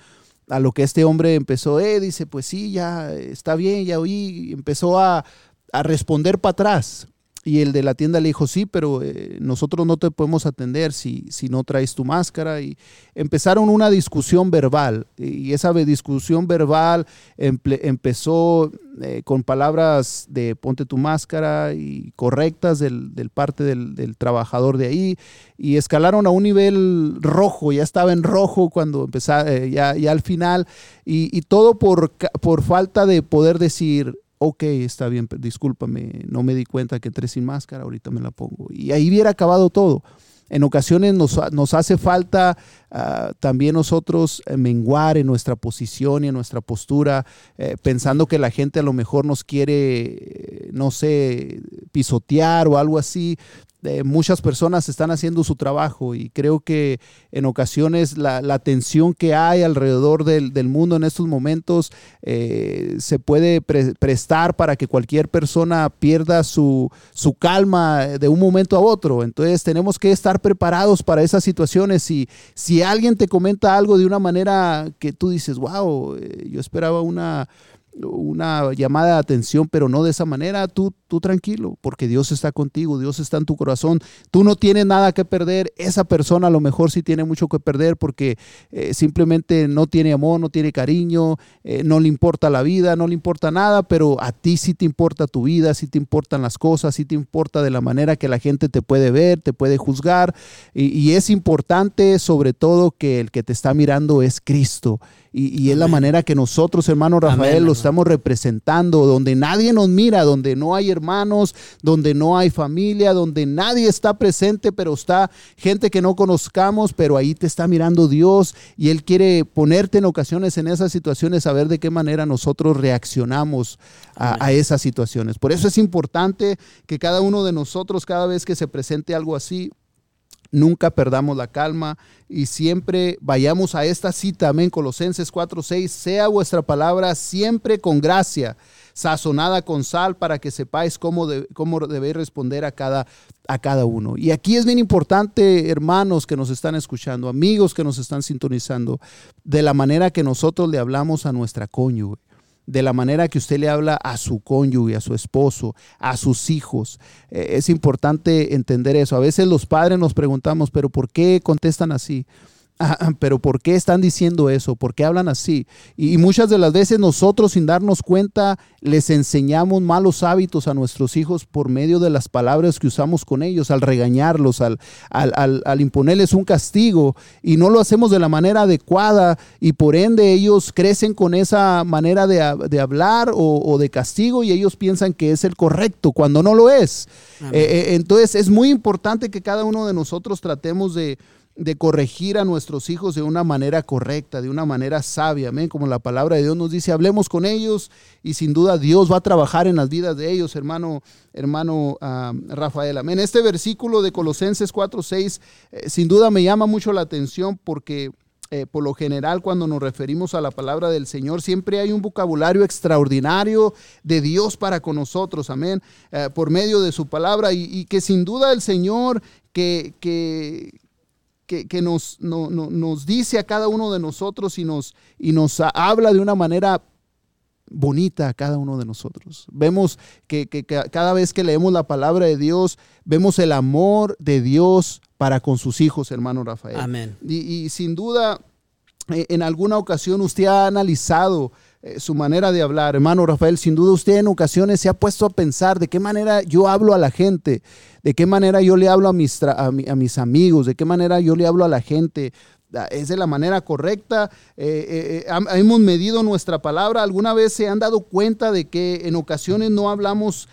A lo que este hombre empezó, eh, dice, pues sí, ya está bien, ya oí, empezó a, a responder para atrás. Y el de la tienda le dijo, sí, pero eh, nosotros no te podemos atender si, si no traes tu máscara. Y empezaron una discusión verbal. Y esa discusión verbal empezó eh, con palabras de ponte tu máscara y correctas del, del parte del, trabajador de ahí. Y escalaron a un nivel rojo, ya estaba en rojo cuando empezaba, eh, ya, ya al final. Y, y todo por, por falta de poder decir, ok, está bien, discúlpame, no me di cuenta que entré sin máscara, ahorita me la pongo. Y ahí hubiera acabado todo. En ocasiones nos, nos hace falta ah, también nosotros eh, menguar en nuestra posición y en nuestra postura, eh, pensando que la gente a lo mejor nos quiere, eh, no sé, pisotear o algo así muchas personas están haciendo su trabajo y creo que en ocasiones la, tensión que hay alrededor del, mundo en estos momentos eh, se puede prestar para que cualquier persona pierda su, su, calma de un momento a otro. Entonces tenemos que estar preparados para esas situaciones. Y si alguien te comenta algo de una manera que tú dices, wow, eh, yo esperaba una una llamada de atención, pero no de esa manera, tú, tú tranquilo, porque Dios está contigo, Dios está en tu corazón, tú no tienes nada que perder, esa persona a lo mejor sí tiene mucho que perder porque eh, simplemente no tiene amor, no tiene cariño, eh, no le importa la vida, no le importa nada, pero a ti sí te importa tu vida, sí te importan las cosas, sí te importa de la manera que la gente te puede ver, te puede juzgar, y, y es importante sobre todo que el que te está mirando es Cristo y, es la manera que nosotros, hermano Rafael, lo estamos representando, donde nadie nos mira, donde no hay hermanos, donde no hay familia, donde nadie está presente, pero está gente que no conozcamos, pero ahí te está mirando Dios y Él quiere ponerte en ocasiones en esas situaciones, a ver de qué manera nosotros reaccionamos a, a esas situaciones. Por eso es importante que cada uno de nosotros, cada vez que se presente algo así, nunca perdamos la calma y siempre vayamos a esta cita, amén, Colosenses 4:6, sea vuestra palabra siempre con gracia, sazonada con sal para que sepáis cómo, cómo debéis responder a cada, a cada uno. Y aquí es bien importante, hermanos que nos están escuchando, amigos que nos están sintonizando, de la manera que nosotros le hablamos a nuestra cónyuge de la manera que usted le habla a su cónyuge, a su esposo, a sus hijos. Eh, es importante entender eso. A veces los padres nos preguntamos, pero ¿por qué contestan así? Pero ¿por qué están diciendo eso? ¿Por qué hablan así? Y, muchas de las veces nosotros sin darnos cuenta les enseñamos malos hábitos a nuestros hijos por medio de las palabras que usamos con ellos, al regañarlos, al, al, imponerles un castigo y no lo hacemos de la manera adecuada y por ende ellos crecen con esa manera de, hablar o, de castigo y ellos piensan que es el correcto cuando no lo es. Eh, eh, entonces es muy importante que cada uno de nosotros tratemos de de corregir a nuestros hijos de una manera correcta, de una manera sabia, amén, como la palabra de Dios nos dice, hablemos con ellos y sin duda Dios va a trabajar en las vidas de ellos, hermano, hermano ah, Rafael, amén. Este versículo de Colosenses 4, 6, eh, sin duda me llama mucho la atención porque eh, por lo general cuando nos referimos a la palabra del Señor, siempre hay un vocabulario extraordinario de Dios para con nosotros, amén, eh, por medio de su palabra y, y, que sin duda el Señor que, que, que, nos, nos, dice a cada uno de nosotros y nos, y nos habla de una manera bonita a cada uno de nosotros. Vemos que, cada vez que leemos la palabra de Dios, vemos el amor de Dios para con sus hijos, hermano Rafael. Amén. Y, y sin duda, eh, en alguna ocasión usted ha analizado eh, su manera de hablar. Hermano Rafael, sin duda usted en ocasiones se ha puesto a pensar de qué manera yo hablo a la gente, de qué manera yo le hablo a mis, a, mis amigos, de qué manera yo le hablo a la gente. Ah, ¿Es de la manera correcta? Eh, eh, ¿Hemos medido nuestra palabra? ¿Alguna vez se han dado cuenta de que en ocasiones no hablamos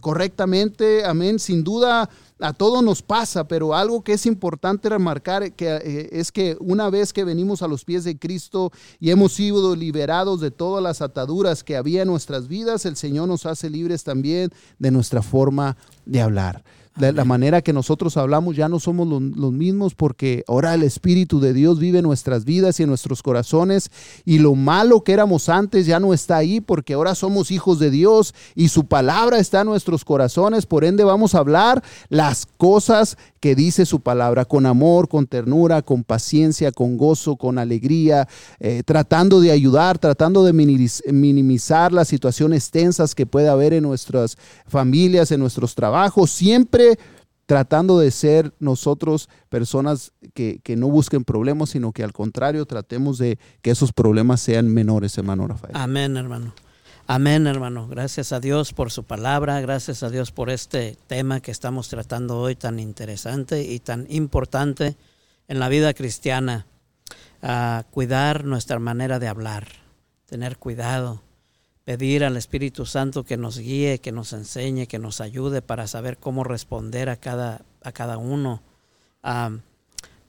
correctamente? Amén. Sin duda a todos nos pasa, pero algo que es importante remarcar que, eh, es que una vez que venimos a los pies de Cristo y hemos sido liberados de todas las ataduras que había en nuestras vidas, el Señor nos hace libres también de nuestra forma de hablar la, manera que nosotros hablamos ya no somos los, mismos porque ahora el Espíritu de Dios vive en nuestras vidas y en nuestros corazones y lo malo que éramos antes ya no está ahí porque ahora somos hijos de Dios y su palabra está en nuestros corazones, por ende vamos a hablar las cosas que dice su palabra con amor, con ternura, con paciencia, con gozo, con alegría, eh, tratando de ayudar, tratando de minimizar las situaciones tensas que puede haber en nuestras familias, en nuestros trabajos, siempre tratando de ser nosotros personas que, no busquen problemas, sino que al contrario tratemos de que esos problemas sean menores, hermano Rafael. Amén, hermano. Amén, hermano. Gracias a Dios por su palabra, gracias a Dios por este tema que estamos tratando hoy tan interesante y tan importante en la vida cristiana. a cuidar nuestra manera de hablar, tener cuidado pedir al Espíritu Santo que nos guíe, que nos enseñe, que nos ayude para saber cómo responder a cada, a cada uno.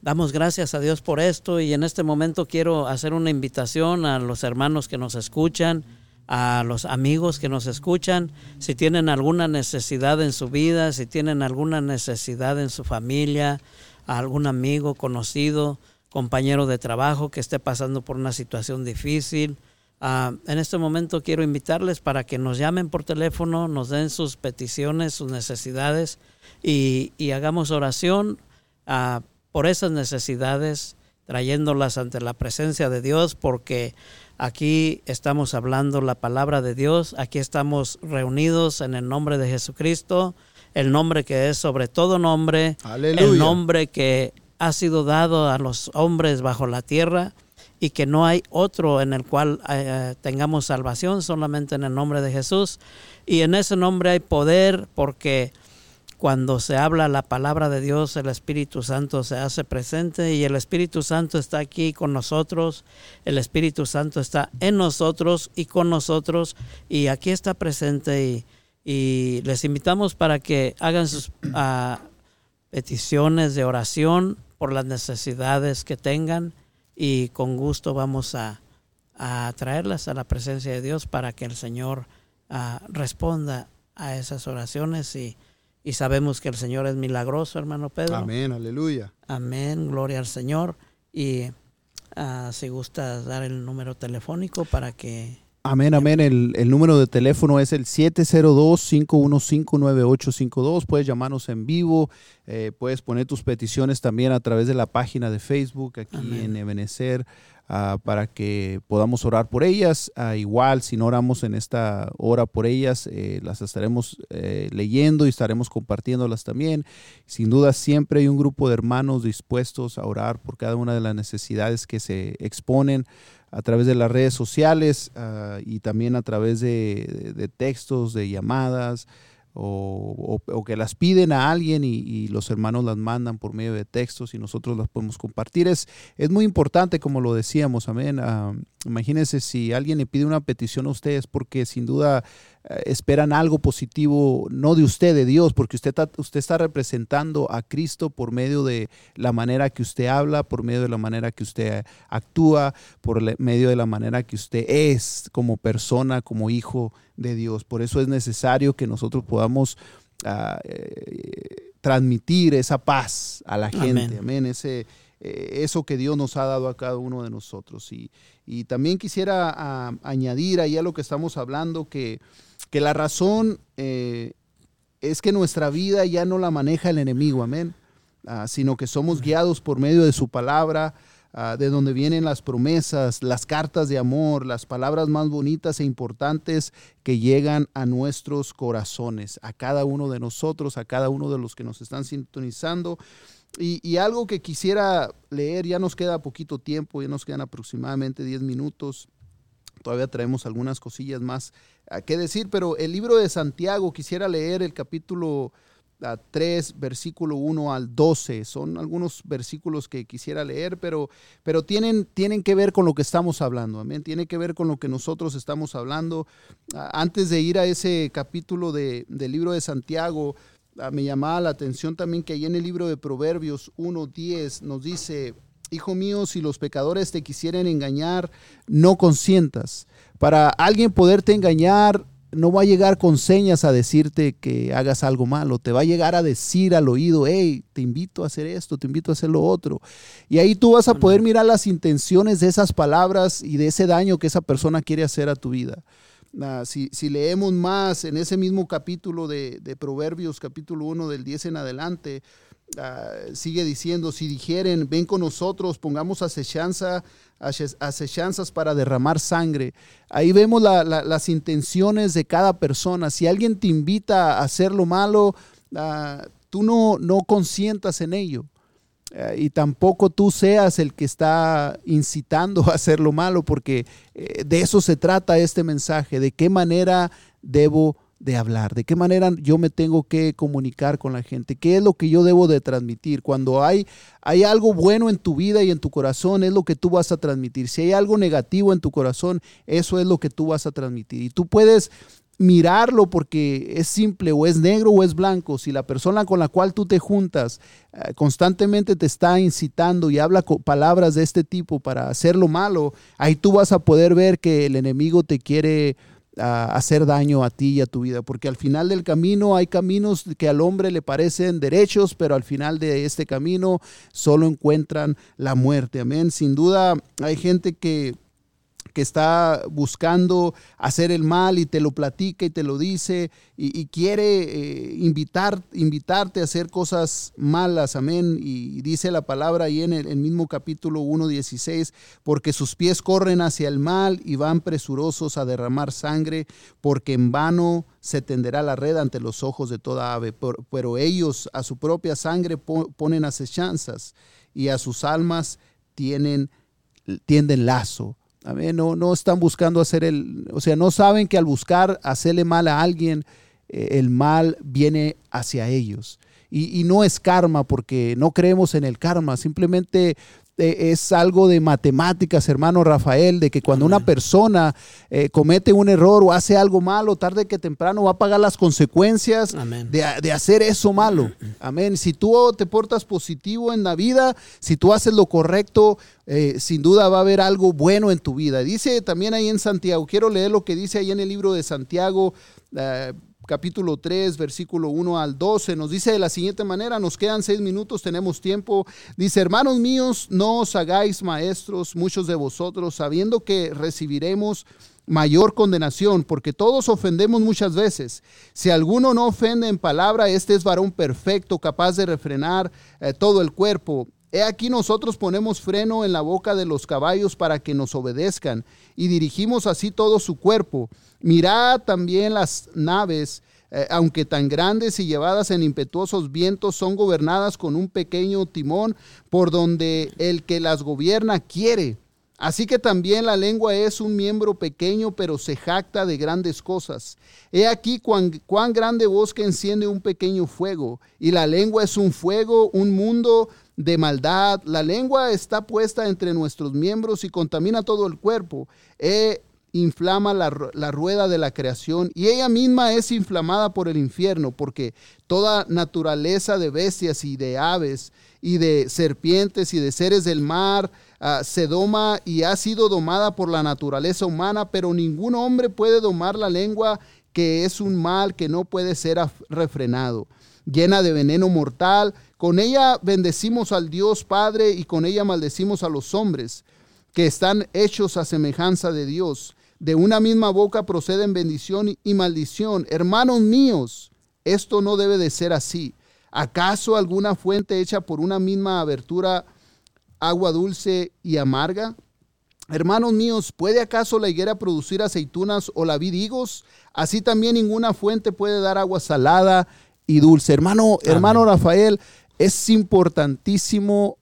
damos gracias a Dios por esto y en este momento quiero hacer una invitación a los hermanos que nos escuchan, a los amigos que nos escuchan, si tienen alguna necesidad en su vida, si tienen alguna necesidad en su familia, algún amigo conocido, compañero de trabajo que esté pasando por una situación difícil, Ah, en este momento quiero invitarles para que nos llamen por teléfono, nos den sus peticiones, sus necesidades y, hagamos oración ah, por esas necesidades, trayéndolas ante la presencia de Dios, porque aquí estamos hablando la palabra de Dios, aquí estamos reunidos en el nombre de Jesucristo, el nombre que es sobre todo nombre, el nombre que ha sido dado a los hombres bajo la tierra y que no hay otro en el cual eh, tengamos salvación, solamente en el nombre de Jesús. Y en ese nombre hay poder porque cuando se habla la palabra de Dios, el Espíritu Santo se hace presente y el Espíritu Santo está aquí con nosotros, el Espíritu Santo está en nosotros y con nosotros y aquí está presente y, les invitamos para que hagan sus ah, peticiones de oración por las necesidades que tengan y con gusto vamos a, traerlas a la presencia de Dios para que el Señor ah, responda a esas oraciones y, sabemos que el Señor es milagroso, hermano Pedro. Amén, aleluya. Amén, gloria al Señor. Y uh, si gusta dar el número telefónico para que... Amén, amén. El, número de teléfono es el 702-515-9852. Puedes llamarnos en vivo. Eh, puedes poner tus peticiones también a través de la página de Facebook aquí en Ebenecer ah, para que podamos orar por ellas. Ah, igual, si no oramos en esta hora por ellas, eh, las estaremos eh, leyendo y estaremos compartiéndolas también. Sin duda, siempre hay un grupo de hermanos dispuestos a orar por cada una de las necesidades que se exponen a través de las redes sociales ah, y también a través de textos, de llamadas o, que las piden a alguien y, los hermanos las mandan por medio de textos y nosotros las podemos compartir. Es, es muy importante, como lo decíamos, amén. Uh, imagínense si alguien le pide una petición a ustedes porque sin duda esperan algo positivo, no de usted, de Dios, porque usted, usted está representando a Cristo por medio de la manera que usted habla, por medio de la manera que usted actúa, por medio de la manera que usted es como persona, como hijo de Dios. Por eso es necesario que nosotros podamos ah, eh, transmitir esa paz a la gente. Amén. Ese, eh, eso que Dios nos ha dado a cada uno de nosotros. Y, también quisiera añadir ahí a lo que estamos hablando que, que la razón eh, es que nuestra vida ya no la maneja el enemigo, amén, ah, sino que somos guiados por medio de su palabra, Ah, de donde vienen las promesas, las cartas de amor, las palabras más bonitas e importantes que llegan a nuestros corazones, a cada uno de nosotros, a cada uno de los que nos están sintonizando. Y, algo que quisiera leer, ya nos queda poquito tiempo, ya nos quedan aproximadamente 10 minutos. Todavía traemos algunas cosillas más a qué decir, pero el libro de Santiago, quisiera leer el capítulo 3, versículo 1 al 12. Son algunos versículos que quisiera leer, pero, pero tienen, tienen que ver con lo que estamos hablando. Amén. Tiene que ver con lo que nosotros estamos hablando. Antes de ir a ese capítulo de, del libro de Santiago, me llamaba la atención también que ahí en el libro de Proverbios 1.10 nos dice, Hijo mío, si los pecadores te quisieren engañar, no consientas. Para alguien poderte engañar, no va a llegar con señas a decirte que hagas algo malo, te va a llegar a decir al oído, hey, te invito a hacer esto, te invito a hacer lo otro. Y ahí tú vas a poder mirar las intenciones de esas palabras y de ese daño que esa persona quiere hacer a tu vida. Ah, si, leemos más en ese mismo capítulo de, de Proverbios, capítulo 1 del 10 en adelante, Ah, sigue diciendo, si dijeren, ven con nosotros, pongamos acechanza, acechanzas para derramar sangre. Ahí vemos las intenciones de cada persona. Si alguien te invita a hacer lo malo, ah, tú no, no consientas en ello. Ah, y tampoco tú seas el que está incitando a hacer lo malo, porque eh, de eso se trata este mensaje, de qué manera debo de hablar, de qué manera yo me tengo que comunicar con la gente, qué es lo que yo debo de transmitir. Cuando hay, hay algo bueno en tu vida y en tu corazón, es lo que tú vas a transmitir. Si hay algo negativo en tu corazón, eso es lo que tú vas a transmitir. Y tú puedes mirarlo porque es simple o es negro o es blanco. Si la persona con la cual tú te juntas eh, constantemente te está incitando y habla palabras de este tipo para hacer lo malo, ahí tú vas a poder ver que el enemigo te quiere hacer daño a ti y a tu vida, porque al final del camino hay caminos que al hombre le parecen derechos, pero al final de este camino solo encuentran la muerte. Amén. Sin duda hay gente que que está buscando hacer el mal y te lo platica y te lo dice y, quiere eh, invitar, invitarte a hacer cosas malas, amén. Y dice la palabra ahí en el, mismo capítulo 1.16, porque sus pies corren hacia el mal y van presurosos a derramar sangre, porque en vano se tenderá la red ante los ojos de toda ave, pero ellos a su propia sangre ponen acechanzas y a sus almas tienen, tienden lazo no, no están buscando hacer el, o sea, no saben que al buscar hacerle mal a alguien, eh, el mal viene hacia ellos. Y, y, no es karma porque no creemos en el karma, simplemente es algo de matemáticas, hermano Rafael, de que cuando una persona eh, comete un error o hace algo malo, tarde que temprano va a pagar las consecuencias de, de, hacer eso malo. Amén. Si tú te portas positivo en la vida, si tú haces lo correcto, eh, sin duda va a haber algo bueno en tu vida. Dice también ahí en Santiago, quiero leer lo que dice ahí en el libro de Santiago capítulo 3, versículo 1 al 12, nos dice de la siguiente manera, nos quedan seis minutos, tenemos tiempo. Dice, hermanos míos, no os hagáis maestros, muchos de vosotros, sabiendo que recibiremos mayor condenación, porque todos ofendemos muchas veces. Si alguno no ofende en palabra, este es varón perfecto, capaz de refrenar eh, todo el cuerpo. He aquí nosotros ponemos freno en la boca de los caballos para que nos obedezcan y dirigimos así todo su cuerpo. Mirad también las naves, eh, aunque tan grandes y llevadas en impetuosos vientos, son gobernadas con un pequeño timón por donde el que las gobierna quiere. Así que también la lengua es un miembro pequeño, pero se jacta de grandes cosas. He aquí cuán, cuán, grande bosque enciende un pequeño fuego, y la lengua es un fuego, un mundo de maldad. La lengua está puesta entre nuestros miembros y contamina todo el cuerpo. E inflama la, la rueda de la creación, y ella misma es inflamada por el infierno, porque toda naturaleza de bestias y de aves y de serpientes y de seres del mar, Ah, se doma y ha sido domada por la naturaleza humana, pero ningún hombre puede domar la lengua que es un mal que no puede ser refrenado, llena de veneno mortal. Con ella bendecimos al Dios Padre y con ella maldecimos a los hombres que están hechos a semejanza de Dios. De una misma boca proceden bendición y maldición. Hermanos míos, esto no debe de ser así. ¿Acaso alguna fuente hecha por una misma abertura agua dulce y amarga? Hermanos míos, ¿puede acaso la higuera producir aceitunas o la vid higos? Así también ninguna fuente puede dar agua salada y dulce. Hermano, hermano Rafael, es importantísimo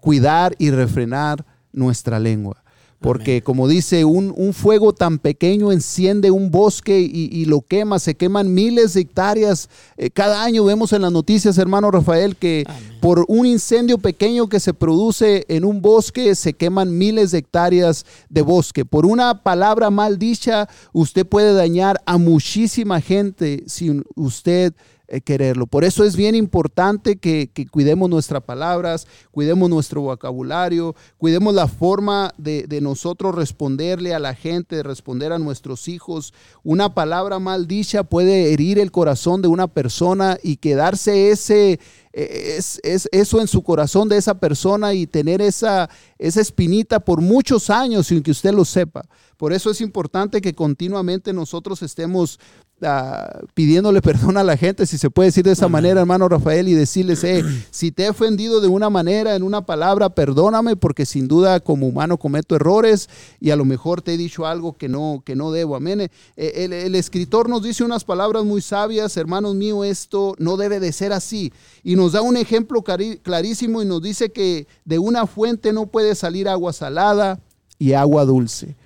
cuidar y refrenar nuestra lengua. Porque como dice, un, fuego tan pequeño enciende un bosque y, lo quema, se queman miles de hectáreas. Eh, cada año vemos en las noticias, hermano Rafael, que por un incendio pequeño que se produce en un bosque, se queman miles de hectáreas de bosque. Por una palabra mal dicha, usted puede dañar a muchísima gente si usted eh, quererlo. Por eso es bien importante que, cuidemos nuestras palabras, cuidemos nuestro vocabulario, cuidemos la forma de, nosotros responderle a la gente, de responder a nuestros hijos. Una palabra mal dicha puede herir el corazón de una persona y quedarse ese, e, es, eso en su corazón de esa persona y tener esa, esa espinita por muchos años sin que usted lo sepa. Por eso es importante que continuamente nosotros estemos Pidiéndole perdón a la gente, si se puede decir de esa manera, hermano Rafael, y decirles, eh, si te he ofendido de una manera, en una palabra, perdóname, porque sin duda como humano cometo errores y a lo mejor te he dicho algo que no, que no debo. Amén. Eh, el, el escritor nos dice unas palabras muy sabias, hermanos míos, esto no debe de ser así. Y nos da un ejemplo clarísimo y nos dice que de una fuente no puede salir agua salada y agua dulce.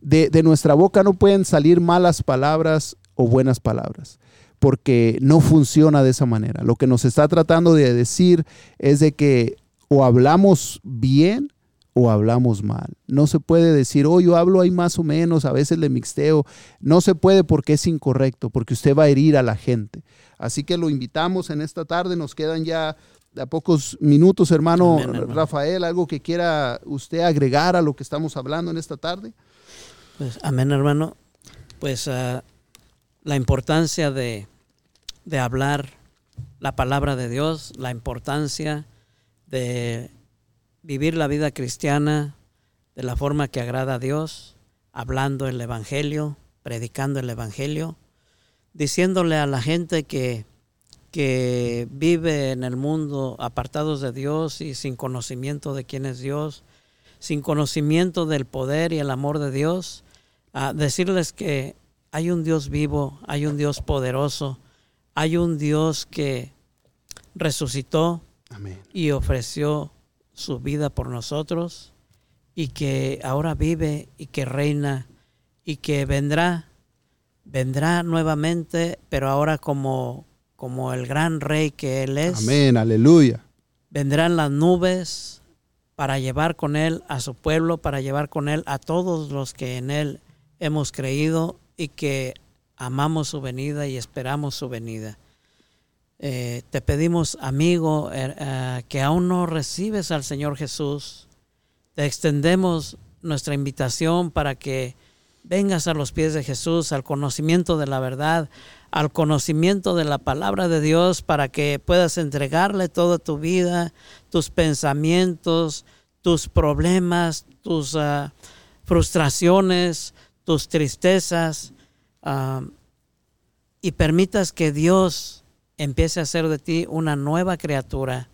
De, de, nuestra boca no pueden salir malas palabras o buenas palabras, porque no funciona de esa manera. Lo que nos está tratando de decir es de que o hablamos bien o hablamos mal. No se puede decir, oh, yo hablo ahí más o menos, a veces le mixteo. No se puede porque es incorrecto, porque usted va a herir a la gente. Así que lo invitamos en esta tarde, nos quedan ya a pocos minutos, hermano, Rafael, algo que quiera usted agregar a lo que estamos hablando en esta tarde. Pues amén, hermano. Pues uh, la importancia de, hablar la palabra de Dios, la importancia de vivir la vida cristiana de la forma que agrada a Dios, hablando el Evangelio, predicando el Evangelio, diciéndole a la gente que, que vive en el mundo apartados de Dios y sin conocimiento de quién es Dios, sin conocimiento del poder y el amor de Dios, a decirles que hay un Dios vivo, hay un Dios poderoso, hay un Dios que resucitó y ofreció su vida por nosotros y que ahora vive y que reina y que vendrá, vendrá nuevamente, pero ahora como, como el gran rey que Él es. Amén, aleluya. Vendrán las nubes para llevar con Él a su pueblo, para llevar con Él a todos los que en Él hemos creído y que amamos su venida y esperamos su venida. Eh, te pedimos, amigo, er, eh, que aún no recibes al Señor Jesús. Te extendemos nuestra invitación para que vengas a los pies de Jesús, al conocimiento de la verdad, al conocimiento de la palabra de Dios, para que puedas entregarle toda tu vida, tus pensamientos, tus problemas, tus ah, frustraciones, tus tristezas y permitas que Dios empiece a hacer de ti una nueva criatura,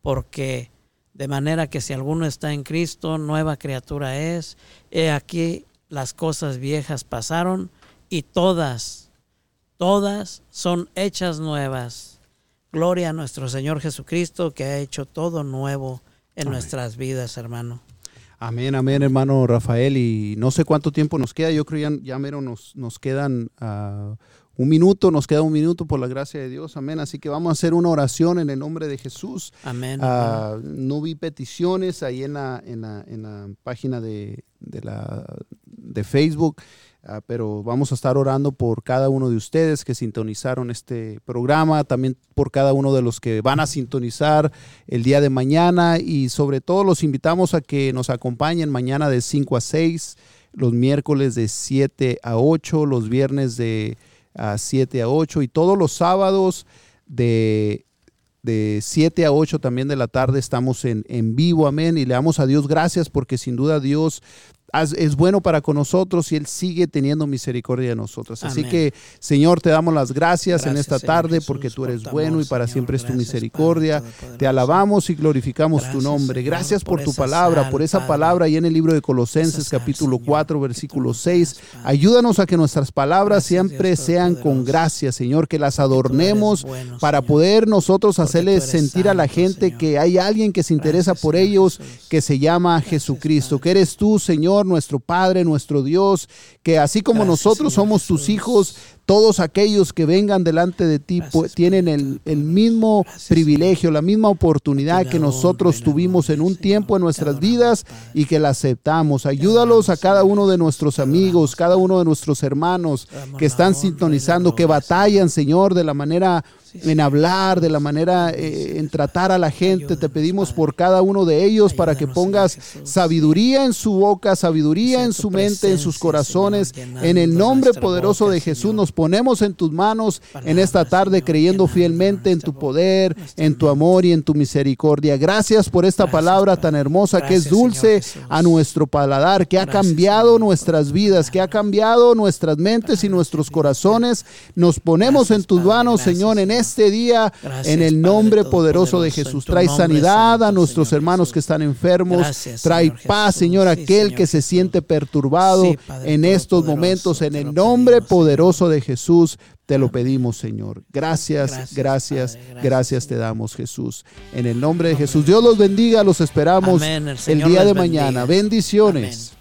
porque De manera que si alguno está en Cristo, nueva criatura es. He aquí las cosas viejas pasaron y todas, todas son hechas nuevas. Gloria a nuestro Señor Jesucristo que ha hecho todo nuevo en nuestras vidas, hermano. Amén, amén, hermano Rafael. Y no sé cuánto tiempo nos queda. Yo creo ya, ya mero nos, nos quedan uh, un minuto, nos queda un minuto por la gracia de Dios, amén. Así que vamos a hacer una oración en el nombre de Jesús. Amén. Uh, no vi peticiones ahí en la, en la, en la página de, de, la, de Facebook, uh, pero vamos a estar orando por cada uno de ustedes que sintonizaron este programa, también por cada uno de los que van a sintonizar el día de mañana y sobre todo los invitamos a que nos acompañen mañana de 5 a 6, los miércoles de 7 a 8, los viernes de a 7 a 8 y todos los sábados de, de 7 a 8 también de la tarde estamos en, en vivo, amén, y le damos a Dios gracias porque sin duda Dios es bueno para con nosotros y Él sigue teniendo misericordia de nosotros. Así que, Señor, te damos las gracias, en esta Señor tarde Jesús, porque tú eres bueno y para Señor. siempre es tu misericordia. Padre. Te alabamos y glorificamos tu nombre. Señor, Gracias por, por tu palabra, sal, por esa Padre. palabra ahí en el libro de Colosenses sal, capítulo Señor, 4, que tú versículo nos 6. das, Padre. Ayúdanos a que nuestras palabras Gracias, siempre Dios sean con gracia, Señor, que las adornemos bueno, para poder nosotros hacerles sentir a la gente que hay alguien que se interesa por ellos, que se llama Jesucristo, que eres tú, Señor, nuestro Padre, nuestro Dios, que así como Gracias, nosotros Señor somos tus hijos, todos aquellos que vengan delante de ti Gracias, pues, tienen el, el mismo Gracias, privilegio, la misma oportunidad que nosotros tuvimos en un tiempo en nuestras adoramos, vidas Padre. y que la aceptamos. Ayúdalos a cada uno de nuestros amigos, cada uno de nuestros hermanos que están sintonizando, que batallan, Señor, de la manera Sí, en hablar, de la manera eh, en tratar a la gente. Te pedimos por cada uno de ellos para que pongas sabiduría en su boca, sabiduría en su mente, en sus corazones. En el nombre poderoso de Jesús nos ponemos en tus manos en esta tarde creyendo fielmente en tu poder, en tu amor y en tu misericordia. Gracias por esta palabra tan hermosa que es dulce a nuestro paladar, que ha cambiado nuestras vidas, que ha cambiado nuestras mentes y nuestros corazones. Nos ponemos en tus manos, Señor, en. Este día, Gracias, en el Padre nombre poderoso de Jesús. Trae sanidad a nuestros Señor hermanos Jesús. que están enfermos. Gracias, Trae Señor paz, Jesús. Señor, Sí, aquel Señor que se siente perturbado Sí, Padre en estos momentos. En el nombre pedimos, poderoso de Jesús, te lo pedimos, Señor. Gracias, Gracias, gracias, Padre. gracias, Gracias, te damos, Jesús. En el nombre de Jesús. Dios los bendiga, los esperamos. El día de bendiga. mañana. Bendiciones. Amén.